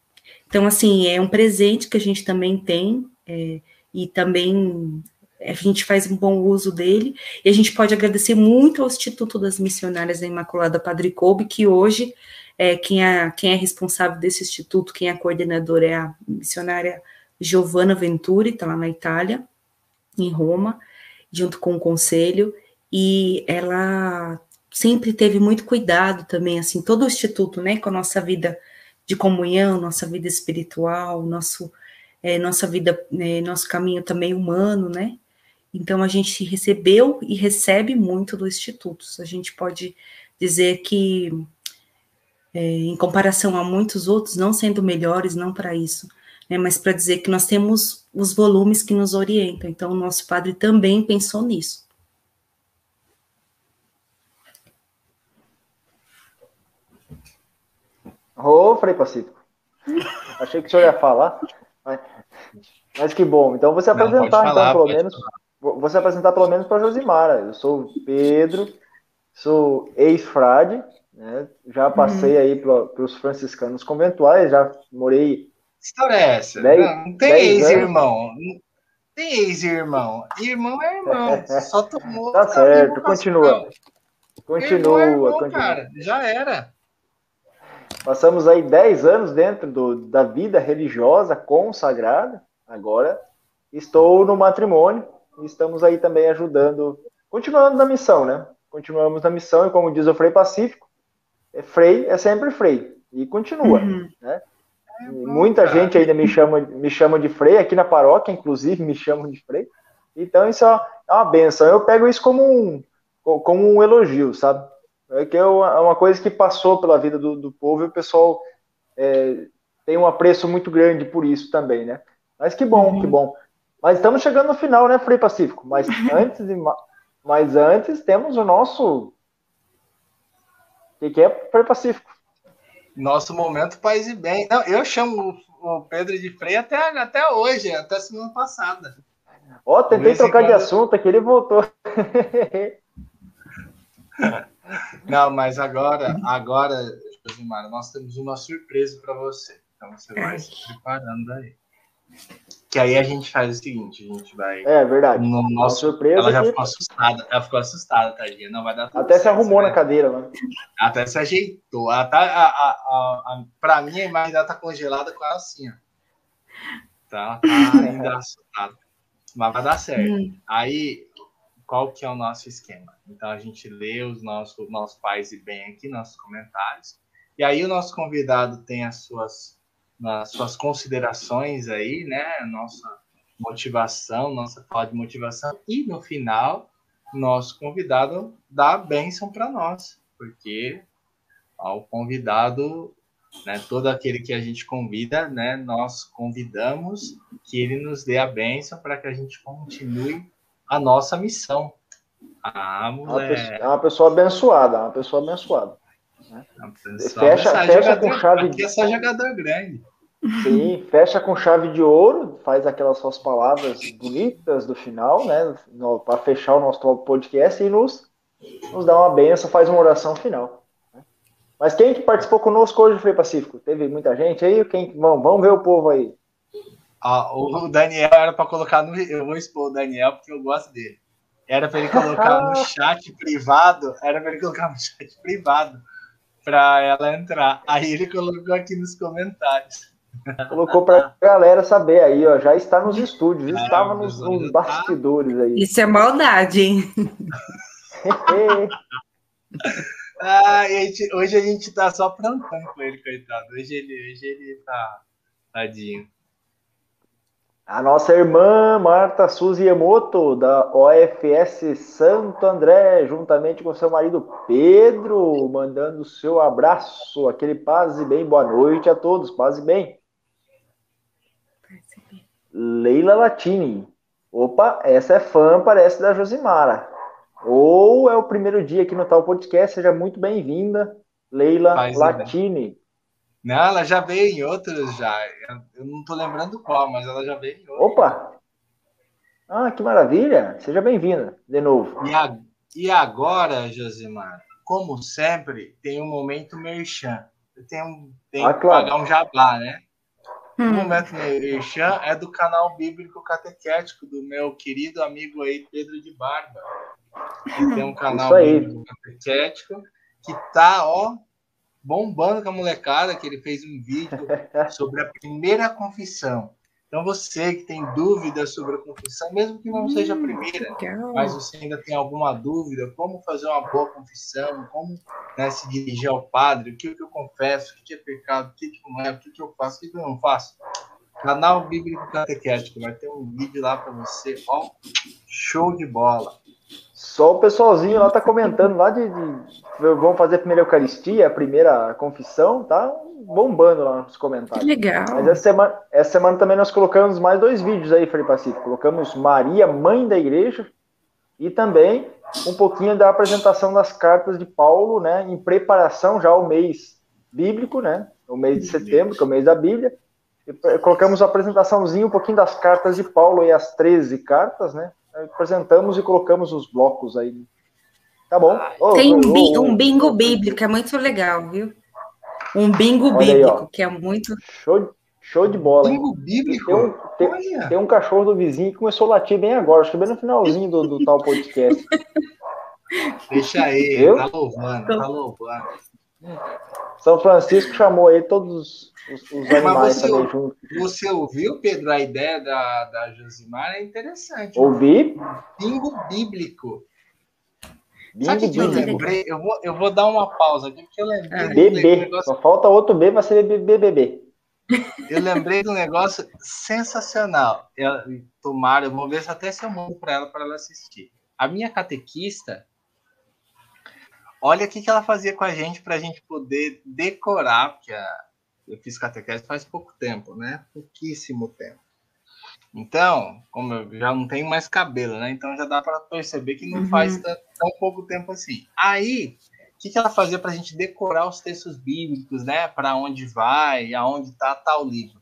Então, assim, é um presente que a gente também tem, é, e também a gente faz um bom uso dele, e a gente pode agradecer muito ao Instituto das Missionárias da Imaculada Padre Coube, que hoje é, quem, é, quem é responsável desse instituto, quem é coordenador é a missionária Giovanna Venturi, está lá na Itália, em Roma, junto com o conselho, e ela sempre teve muito cuidado também, assim, todo o instituto, né, com a nossa vida de comunhão, nossa vida espiritual, nosso, é, nossa vida, é, nosso caminho também humano, né? Então a gente recebeu e recebe muito do instituto. A gente pode dizer que, é, em comparação a muitos outros, não sendo melhores, não para isso, né, mas para dizer que nós temos os volumes que nos orientam. Então o nosso padre também pensou nisso. Ô, oh, Frei Pacífico. Achei que o senhor ia falar. Mas, mas que bom. Então, você apresentar, então, falar, então, pelo menos. Falar. Você apresentar pelo menos para Josimara. Eu sou o Pedro, sou ex-frade, né? Já passei uhum. aí para os franciscanos conventuais, já morei. Que história é essa? Dez, não, tem ex-irmão. Tem ex-irmão. Irmão é irmão. Só tomou. Tá certo, continua. Continua, é irmão, continua. Cara, já era. Passamos aí 10 anos dentro do, da vida religiosa consagrada. Agora estou no matrimônio e estamos aí também ajudando, continuando na missão, né? Continuamos na missão e como diz o Frei Pacífico, é Frei é sempre Frei e continua, uhum. né? É Muita gente ainda me chama, me chama de Frei, aqui na paróquia, inclusive, me chamam de Frei. Então, isso é uma benção. Eu pego isso como um, como um elogio, sabe? É que é uma coisa que passou pela vida do, do povo e o pessoal é, tem um apreço muito grande por isso também, né? Mas que bom, uhum. que bom. Mas estamos chegando no final, né, Frei Pacífico? Mas antes, mas antes temos o nosso. O que, que é Frei Pacífico? Nosso momento Paz e Bem. Não, eu chamo o Pedro de Frei até, até hoje, até semana passada. Ó, oh, tentei trocar de assunto aqui, ele voltou. Não, mas agora, agora, Josimar, nós temos uma surpresa para você. Então você vai se preparando aí. Que aí a gente faz o seguinte, a gente vai. É verdade. No nosso, surpresa ela já que... ficou assustada. Ela ficou assustada, tadinha. Não vai dar Até certo, se arrumou na cadeira, né? Até se ajeitou. Ela tá, a, a, a, pra mim, a imagem dela tá congelada com ela assim, ó. Tá, tá ainda assustada. Mas vai dar certo. Hum. Aí, qual que é o nosso esquema? Então, a gente lê os nossos, nossos pais e bem aqui, nossos comentários. E aí, o nosso convidado tem as suas, as suas considerações aí, né? Nossa motivação, nossa fala de motivação. E, no final, nosso convidado dá a bênção para nós, porque ao convidado né, todo aquele que a gente convida, né, nós convidamos que ele nos dê a bênção para que a gente continue a nossa missão. Ah, mulher. É uma pessoa abençoada, é uma pessoa abençoada. Né? Fecha, fecha com chave de. é só jogador grande. Sim, fecha com chave de ouro, faz aquelas suas palavras bonitas do final, né? Para fechar o nosso podcast e nos, nos dá uma benção, faz uma oração final. Né? Mas quem que participou conosco hoje foi Pacífico? Teve muita gente aí? Quem, vamos, vamos ver o povo aí. Ah, o Daniel era para colocar no. Eu vou expor o Daniel porque eu gosto dele. Era para ele colocar no chat privado. Era para ele colocar no chat privado para ela entrar. Aí ele colocou aqui nos comentários. Colocou para a galera saber aí, ó. Já está nos estúdios, é, estava nos, nos bastidores aí. Isso é maldade, hein? ah, a gente, hoje a gente tá só plantando com ele, coitado. Hoje ele, hoje ele tá tadinho. A nossa irmã Marta Suzy Emoto, da OFS Santo André, juntamente com seu marido Pedro, mandando o seu abraço, aquele paz e bem. Boa noite a todos, paz e bem. Leila Latini. Opa, essa é fã, parece da Josimara. Ou é o primeiro dia aqui no Tal Podcast, seja muito bem-vinda, Leila paz Latini. Não, ela já veio em outros já. Eu não tô lembrando qual, mas ela já veio em outros. Opa! Ah, que maravilha! Seja bem-vinda de novo. E, a, e agora, Josimar, como sempre, tem um momento merchan. Eu tenho, tenho ah, que claro. pagar um jabá, né? Hum. O momento merchan é do canal Bíblico Catequético do meu querido amigo aí, Pedro de Barba. Ele tem um canal Bíblico Catequético que tá, ó, bombando com a molecada, que ele fez um vídeo sobre a primeira confissão. Então, você que tem dúvidas sobre a confissão, mesmo que não seja a hum, primeira, mas você ainda tem alguma dúvida, como fazer uma boa confissão, como né, se dirigir ao padre, o que, que eu confesso, o que é pecado, o que, que não é, o que, que eu faço, o que, que eu não faço. Canal Bíblico Catequético, vai ter um vídeo lá para você, ó, show de bola. Só o pessoalzinho lá tá comentando lá de, de vamos fazer a primeira Eucaristia, a primeira confissão, tá bombando lá nos comentários. Que legal. Mas essa semana, essa semana também nós colocamos mais dois vídeos aí, Felipe Pacífico. Colocamos Maria, mãe da igreja, e também um pouquinho da apresentação das cartas de Paulo, né, em preparação já ao mês bíblico, né, o mês de setembro, que é o mês da Bíblia, colocamos a apresentaçãozinha, um pouquinho das cartas de Paulo e as 13 cartas, né? Apresentamos e colocamos os blocos aí. Tá bom. Oh, Tem um, oh, um bingo bíblico, é muito legal, viu? Um bingo bíblico, aí, que é muito. Show, show de bola. Bingo bíblico? Tem um, tem, tem um, cachorro do vizinho que começou a latir bem agora, acho que bem no finalzinho do, do tal podcast. Deixa aí, tá louvando, tá louvando. São Francisco chamou aí todos os, os animais você, também juntos. Você ouviu, Pedro, a ideia da, da Josimar? É interessante. Ouvi. Bingo bíblico. Bingo Sabe o que eu lembrei? Eu vou, eu vou dar uma pausa aqui, porque eu lembrei. Bebê. Negócio... Só falta outro B, vai ser BBB. Eu lembrei de um negócio sensacional. Eu, tomara, eu vou ver se até se eu mando para ela para ela assistir. A minha catequista, olha o que, que ela fazia com a gente para a gente poder decorar, porque a, eu fiz catequese faz pouco tempo, né? Pouquíssimo tempo. Então, como eu já não tenho mais cabelo, né? Então já dá para perceber que não uhum. faz tão, tão, pouco tempo assim. Aí, o que, que ela fazia para a gente decorar os textos bíblicos, né? Para onde vai, aonde está tal livro.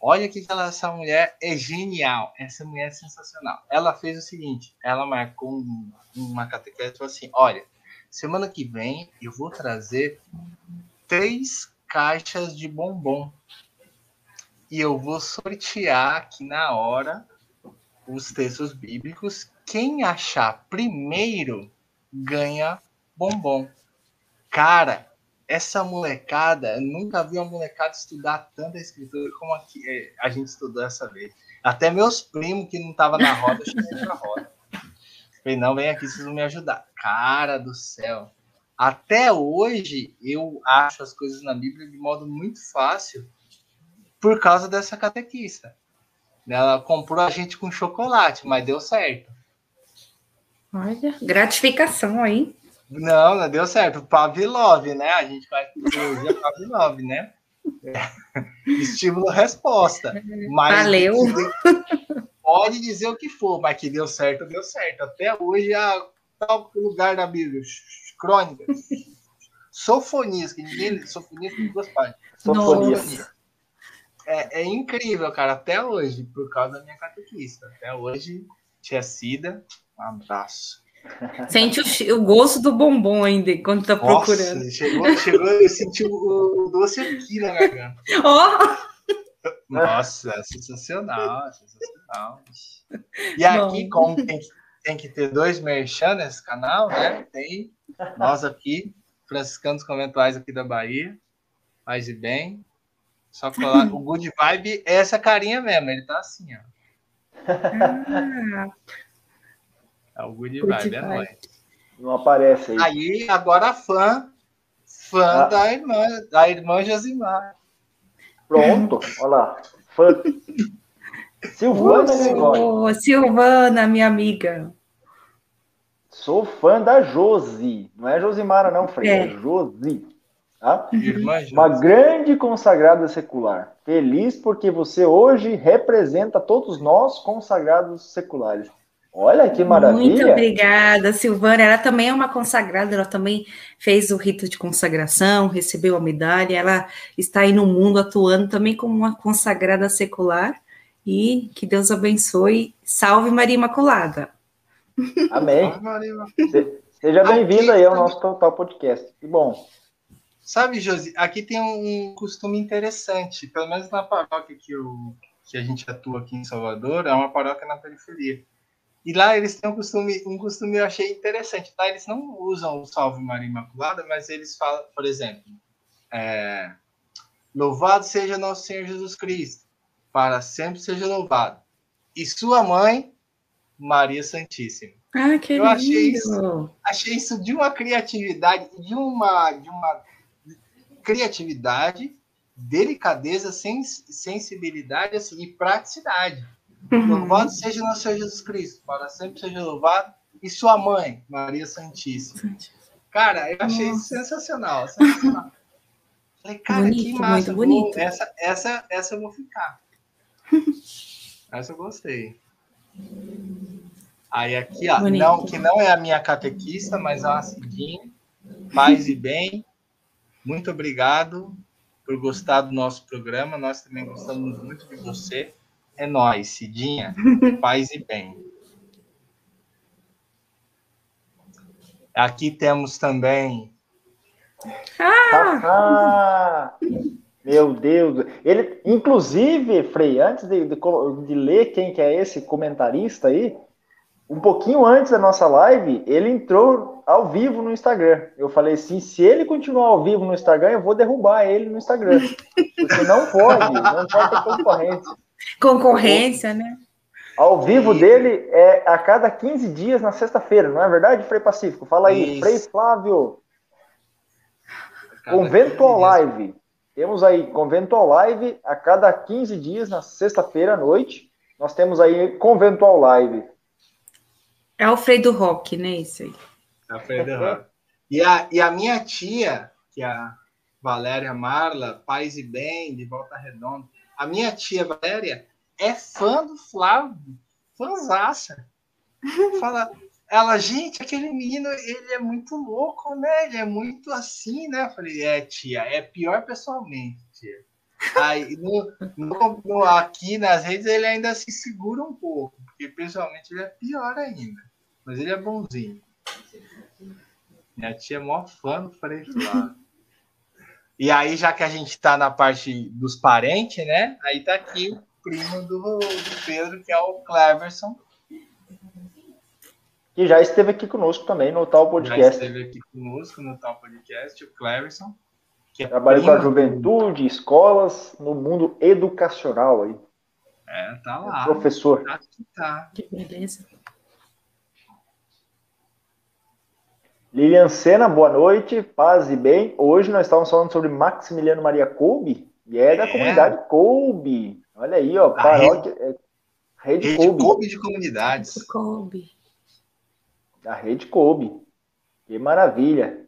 Olha que, que ela, essa mulher é genial. Essa mulher é sensacional. Ela fez o seguinte: ela marcou um, uma catequese e falou assim: olha, semana que vem eu vou trazer três caixas de bombom e eu vou sortear aqui na hora os textos bíblicos. Quem achar primeiro ganha bombom. Cara, essa molecada, eu nunca vi uma molecada estudar tanta escritura como aqui, é, a gente estudou essa vez. Até meus primos que não estavam na roda, roda. Falei, não, vem aqui, vocês vão me ajudar. Cara do céu. Até hoje, eu acho as coisas na Bíblia de modo muito fácil por causa dessa catequista. Ela comprou a gente com chocolate, mas deu certo. Olha, gratificação aí. Não, não deu certo. Pavlov, né? A gente faz psicologia Pavlov, né? É. Estímulo-resposta. Valeu. Pode dizer o que for, mas que deu certo, deu certo. Até hoje, a tal lugar da Bíblia, crônicas. Sofonias, que ninguém. Sofonias tem duas páginas. Sofonias é, é, incrível, cara, até hoje, por causa da minha catequista. Até hoje, tia Cida, um abraço. Sente o, o gosto do bombom ainda quando tá Nossa, procurando. Chegou, chegou, eu senti o, o doce aqui na garganta. Oh! Nossa, é sensacional, sensacional. E aqui, como tem, tem que ter dois merchan nesse canal, né? Tem nós aqui, franciscanos conventuais aqui da Bahia, faz e bem, só colar. o good vibe é essa carinha mesmo, ele tá assim, ó. Ah. É o good, good vibe, vibe, é nóis. Não aparece aí. Aí, agora fã, fã ah. da irmã, da irmã Josimar. Pronto, olha lá. Fã. Silvana, oh, Silvana, minha amiga. Sou fã da Josi. Não é Josimara, não, Frei. É, é Josi. Tá? Uma grande consagrada secular. Feliz porque você hoje representa todos nós consagrados seculares. Olha que maravilha. Muito obrigada, Silvana. Ela também é uma consagrada, ela também fez o rito de consagração, recebeu a medalha. Ela está aí no mundo atuando também como uma consagrada secular. E que Deus abençoe. Salve Maria Imaculada. Amém. Seja bem-vindo aí ao nosso Total Podcast. Que bom. Sabe, Josi, aqui tem um costume interessante, pelo menos na paróquia que, eu, que a gente atua aqui em Salvador, é uma paróquia na periferia. E lá eles têm um costume, um costume eu achei interessante. Lá eles não usam o Salve Maria Imaculada, mas eles falam, por exemplo, é, Louvado seja nosso Senhor Jesus Cristo, para sempre seja louvado. E sua mãe, Maria Santíssima. Ah, que eu lindo. achei isso, achei isso de uma criatividade, de uma, de uma criatividade, delicadeza, sens sensibilidade assim, e praticidade. Uhum. Louvado seja nosso Senhor Jesus Cristo, para sempre seja louvado. E sua mãe, Maria Santíssima. Cara, eu achei Nossa. sensacional. sensacional. Falei, cara, bonito, que massa. Muito bonito. essa, essa, essa eu vou ficar. essa eu gostei. Aí aqui, ó, não, que não é a minha catequista, mas é uma Cidinha. Paz e bem. Muito obrigado. por gostar do nosso programa. Nós também gostamos muito de você. É nós, Cidinha. Paz e bem. Aqui temos também. Ah! Meu Deus! Ele, inclusive, Frei, antes de, de, de ler quem que é esse comentarista aí, um pouquinho antes da nossa live, ele entrou ao vivo no Instagram. Eu falei assim: se ele continuar ao vivo no Instagram, eu vou derrubar ele no Instagram. Porque não pode, não pode ter concorrência. Concorrência, né? Ao vivo dele é a cada 15 dias na sexta-feira, não é verdade, Frei Pacífico? Fala aí, Isso. Frei Flávio. Conventual Live. Temos aí Conventual Live a cada 15 dias na sexta-feira à noite. Nós temos aí Conventual Live. É o Frei do Rock, né? Isso aí. É o Frei do Rock. E a, e a minha tia, que é a Valéria Marla, Paz e Bem, de Volta Redonda, a minha tia Valéria é fã do Flávio, fãzaça. Fala, ela, gente, aquele menino, ele é muito louco, né? Ele é muito assim, né? Eu falei, é, tia, é pior pessoalmente, tia. Aí, no, no, no, aqui nas redes, ele ainda se segura um pouco, porque pessoalmente ele é pior ainda. Mas ele é bonzinho. Minha tia é mó fã do Frei Flávio. E aí, já que a gente tá na parte dos parentes, né? Aí tá aqui primo do, do Pedro, que é o Cleverson. Que já esteve aqui conosco também no tal podcast. Já esteve aqui conosco no tal podcast, o Cleverson. É Trabalha com a juventude, escolas, no mundo educacional aí. É, tá lá. É professor. Tá, tá. Que beleza. Lilian Sena, boa noite, paz e bem. Hoje nós estávamos falando sobre Maximiliano Maria Kolbe, e é da é. comunidade Kolbe. Olha aí, ó, paróquia. Rede, é, rede, rede Kobe. Kobe de comunidades. Kobe. Da Rede Kobe. Que maravilha.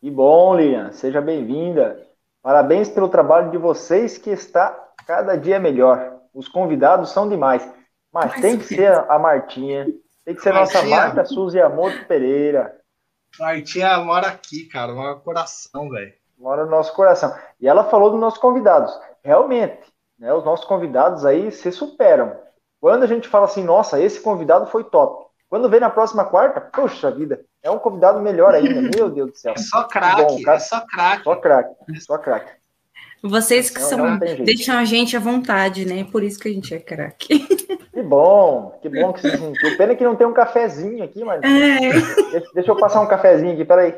Que bom, Lilian. Seja bem-vinda. Parabéns pelo trabalho de vocês que está cada dia melhor. Os convidados são demais. Mas, Mas tem que ser a Martinha. Tem que ser a nossa Marta Suzy Amor Pereira. Martinha mora aqui, cara. Mora no coração, velho. Mora no nosso coração. E ela falou dos nossos convidados. Realmente, né, os nossos convidados aí se superam. Quando a gente fala assim, nossa, esse convidado foi top. Quando vem na próxima quarta, poxa vida, é um convidado melhor ainda. Meu Deus do céu. É só craque, é só craque. Só craque, só craque. Vocês que são, deixam a gente à vontade, né? Por isso que a gente é craque. Que bom, que bom que vocês sentiu. Pena que não tem um cafezinho aqui, mas. É. Deixa, deixa, eu passar um cafezinho aqui, peraí.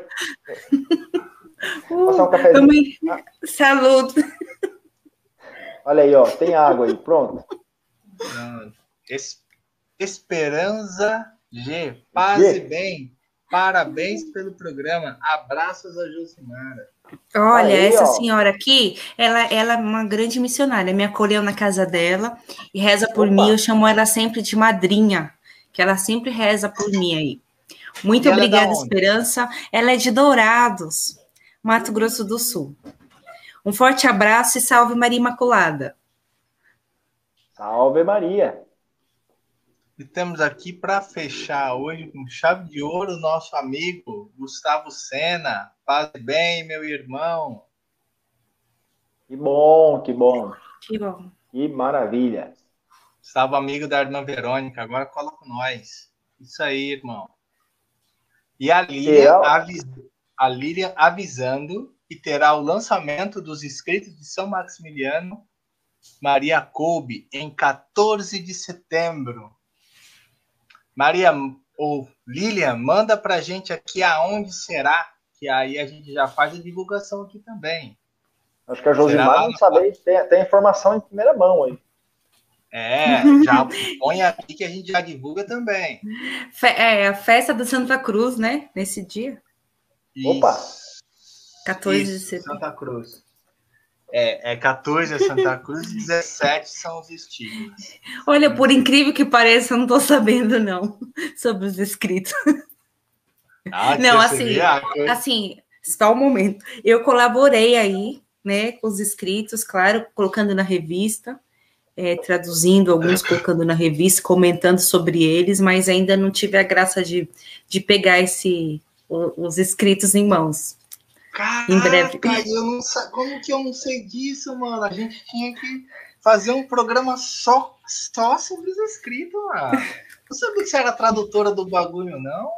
Uh, passar um cafezinho. Também... Ah. Saludo. Olha aí, ó, tem água aí, pronto. Es Esperança G, paz G. e bem. Parabéns pelo programa. Abraços a Josimara. Olha, aí, essa ó. senhora aqui, ela, ela é uma grande missionária. Me acolheu na casa dela e reza por Opa. mim. Eu chamo ela sempre de madrinha, que ela sempre reza por mim aí. Muito e é obrigada, Esperança. Ela é de Dourados, Mato Grosso do Sul. Um forte abraço e salve Maria Imaculada. Salve Maria. E temos aqui para fechar hoje com chave de ouro nosso amigo Gustavo Sena. Paz bem, meu irmão. Que bom, que bom. Que bom. Que maravilha. Gustavo amigo da irmã Verônica, agora cola com nós. Isso aí, irmão. E a Lília, avis... a Lília avisando que terá o lançamento dos inscritos de São Maximiliano Maria Coube em 14 de setembro. Maria ou Lilian, manda para a gente aqui aonde será, que aí a gente já faz a divulgação aqui também. Acho que a Josimar não sabe, tem, tem informação em primeira mão aí. É, já põe aqui que a gente já divulga também. É a festa da Santa Cruz, né? Nesse dia. Isso. Opa! 14 Isso, de setembro. Santa Cruz. É, é 14 é Santa Cruz e 17 são os estigmas. Olha, por incrível que pareça, eu não estou sabendo, não, sobre os escritos. Ah, não, assim, assim, só um momento. Eu colaborei aí, né, com os escritos, claro, colocando na revista, é, traduzindo alguns, colocando na revista, comentando sobre eles, mas ainda não tive a graça de, de pegar esse, os escritos em mãos. Caraca, em breve. Eu não, como que eu não sei disso, mano? A gente tinha que fazer um programa só, só sobre os escritos, mano. Não sabia que você era tradutora do bagulho, não?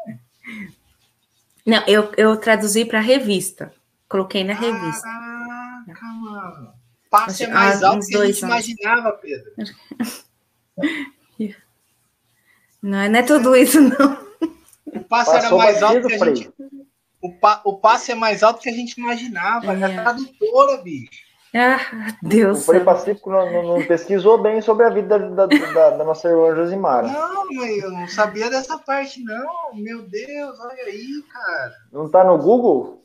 Não, eu, eu traduzi para revista. Coloquei na revista. Caraca, mano. Passe é mais alto que a gente anos. imaginava, Pedro. Não, não é tudo isso, não. O passe Passou era mais alto que a gente. O, pa, o passe é mais alto que a gente imaginava. É, é tradutora, bicho. Ah, Deus. O Frei Pacífico não, não, não, pesquisou bem sobre a vida da, da, da, nossa irmã Josimara. Não, eu não sabia dessa parte, não. Meu Deus, olha aí, cara. Não tá no Google?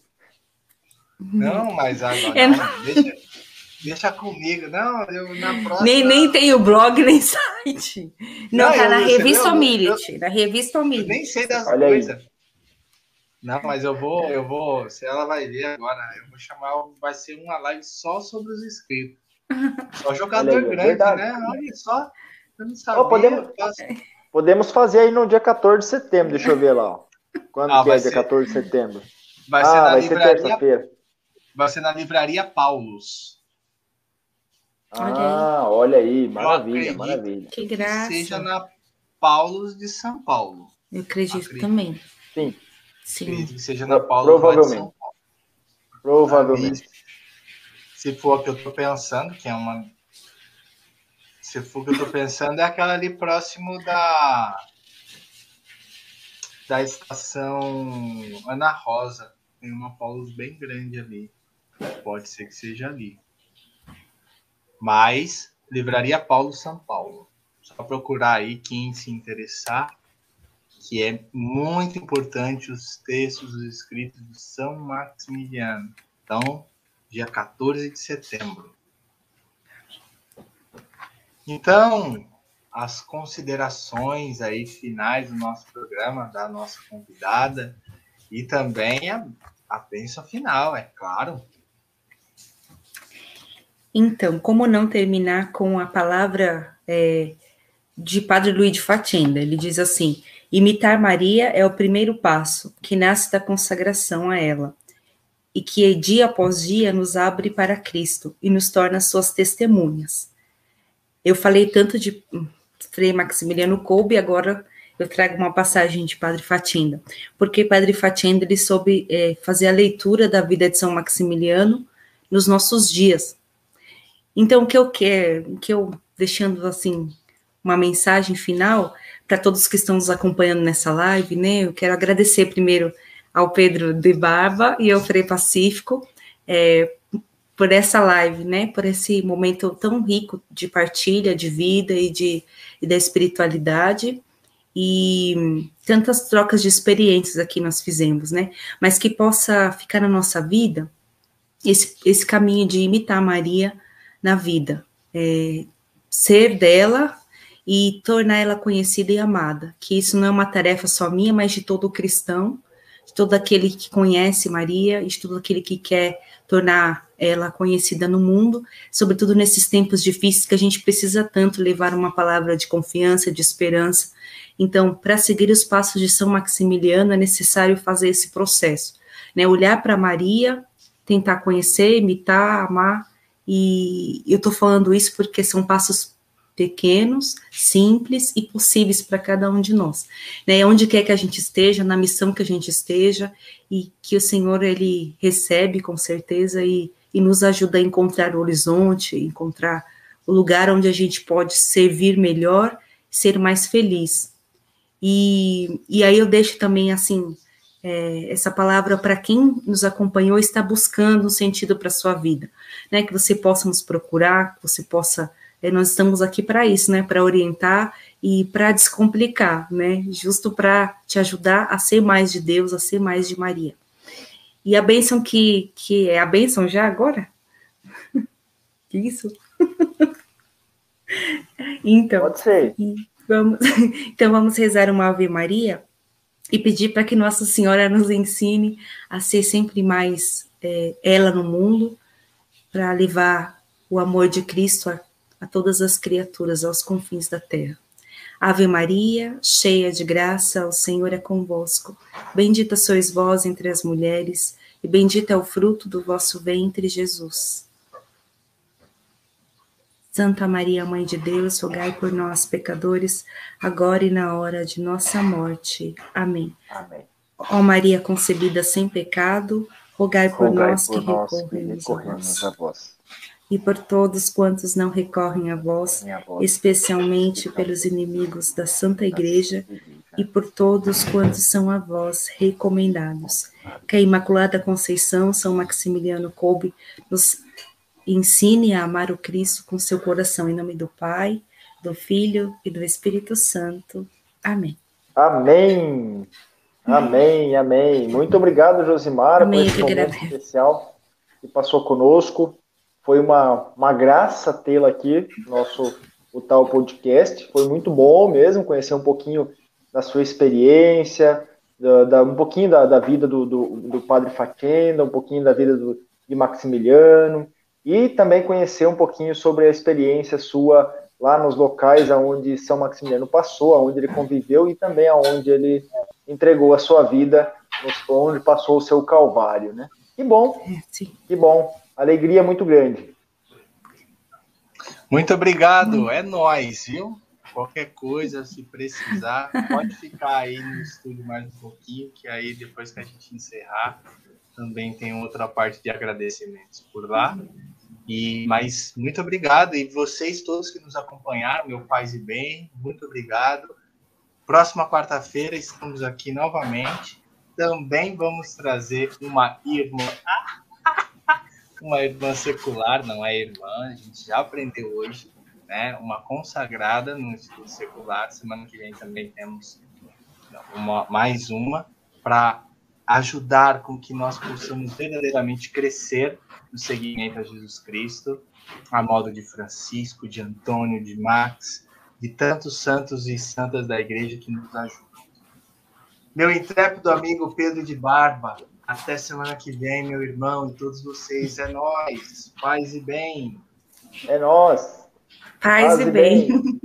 Não, mas agora. Não, deixa, deixa comigo. Não, eu na próxima. Nem, nem tem o blog, nem site. Não, não tá eu, na revista Omility. Na revista Omility. Nem sei das coisas. Não, mas eu vou, eu vou, se ela vai ver agora, eu vou chamar, vai ser uma live só sobre os inscritos. Só jogador aí, grande, verdade. né? Olha só, eu não sabia. Oh, podemos, podemos fazer aí no dia 14 de setembro, deixa eu ver lá. Ó. Quando ah, que é ser, dia 14 de setembro? Vai ser ah, na vai livraria, ser Vai ser na livraria Paulos. Ah, olha aí, maravilha, maravilha. Que graça. seja na Paulos de São Paulo. Eu acredito, acredito. também. Sim. Sim. que seja na Paula Provavelmente. Provavelmente. Se for o que eu estou pensando, que é uma. Se for o que eu estou pensando, é aquela ali próximo da. Da estação Ana Rosa. Tem uma Paulus bem grande ali. Pode ser que seja ali. Mas, Livraria Paulo São Paulo. Só procurar aí quem se interessar que é muito importante os textos os escritos de São Maximiliano. Então, dia 14 de setembro. Então, as considerações aí finais do nosso programa, da nossa convidada, e também a, a bênção final, é claro. Então, como não terminar com a palavra é, de Padre Luiz de Fatenda? Ele diz assim: Imitar Maria é o primeiro passo, que nasce da consagração a ela, e que dia após dia nos abre para Cristo e nos torna suas testemunhas. Eu falei tanto de Frei Maximiliano Kolbe, agora eu trago uma passagem de Padre Fatinda, porque Padre Fatinda ele soube é, fazer a leitura da vida de São Maximiliano nos nossos dias. Então, o que eu quero, que eu deixando assim uma mensagem final para todos que estão nos acompanhando nessa live, né? Eu quero agradecer primeiro ao Pedro de Barba e ao Frei Pacífico é, por essa live, né? Por esse momento tão rico de partilha de vida e, de, e da espiritualidade e tantas trocas de experiências aqui nós fizemos, né? Mas que possa ficar na nossa vida esse, esse caminho de imitar Maria na vida, é, ser dela e tornar ela conhecida e amada. Que isso não é uma tarefa só minha, mas de todo cristão, de todo aquele que conhece Maria, de todo aquele que quer tornar ela conhecida no mundo, sobretudo nesses tempos difíceis que a gente precisa tanto levar uma palavra de confiança, de esperança. Então, para seguir os passos de São Maximiliano, é necessário fazer esse processo, né? Olhar para Maria, tentar conhecer, imitar, amar, e eu estou falando isso porque são passos pequenos, simples e possíveis para cada um de nós. Né? Onde quer que a gente esteja, na missão que a gente esteja, e que o Senhor ele recebe com certeza e, e nos ajuda a encontrar o horizonte, encontrar o lugar onde a gente pode servir melhor, ser mais feliz. E, e aí eu deixo também assim é, essa palavra para quem nos acompanhou está buscando um sentido para sua vida, né? Que você possa nos procurar, que você possa nós estamos aqui para isso, né? Para orientar e para descomplicar, né? Justo para te ajudar a ser mais de Deus, a ser mais de Maria. E a bênção que, que é a bênção já agora? que isso? então, Pode ser. Vamos, então vamos rezar uma Ave Maria e pedir para que Nossa Senhora nos ensine a ser sempre mais é, ela no mundo, para levar o amor de Cristo a a todas as criaturas aos confins da terra. Ave Maria, cheia de graça, o Senhor é convosco. Bendita sois vós entre as mulheres, e bendito é o fruto do vosso ventre, Jesus. Santa Maria, Mãe de Deus, rogai por nós, pecadores, agora e na hora de nossa morte. Amém. Amém. Ó Maria concebida sem pecado, rogai por rogai nós por que nós recorremos, a, vós. E por todos quantos não recorrem a vós, especialmente pelos inimigos da Santa Igreja, e por todos quantos são a vós recomendados. Que a Imaculada Conceição, São Maximiliano Kolbe, nos ensine a amar o Cristo com seu coração, em nome do Pai, do Filho e do Espírito Santo. Amém. Amém. Amém, amém. Muito obrigado, Josimara, amém, por esse momento especial que passou conosco. Foi uma, uma graça tê-la aqui, nosso o tal podcast. Foi muito bom mesmo conhecer um pouquinho da sua experiência, da, da um pouquinho da, da vida do, do, do, Padre Faquenda, um pouquinho da vida do, de Maximiliano, e também conhecer um pouquinho sobre a experiência sua lá nos locais aonde São Maximiliano passou, aonde ele conviveu e também aonde ele entregou a sua vida, onde passou o seu calvário, né? Que bom, é, que bom, alegria muito grande. Muito obrigado, é nós, viu? Qualquer coisa, se precisar, pode ficar aí no estúdio mais um pouquinho, que aí depois que a gente encerrar, também tem outra parte de agradecimentos por lá. E mas muito obrigado e vocês todos que nos acompanharam, meu paz e bem, muito obrigado. Próxima quarta-feira estamos aqui novamente. Também vamos trazer uma irmã, uma irmã secular, não é irmã, a gente já aprendeu hoje né, uma consagrada no estudo secular. Semana que vem também temos uma, mais uma para ajudar com que nós possamos verdadeiramente crescer no seguimento a Jesus Cristo, a modo de Francisco, de Antônio, de Max, de tantos santos e santas da igreja que nos ajudam. Meu intrépido amigo Pedro de Barba, até semana que vem, meu irmão e todos vocês. É nós, paz e bem. É nós. Paz, Paz e bem. bem.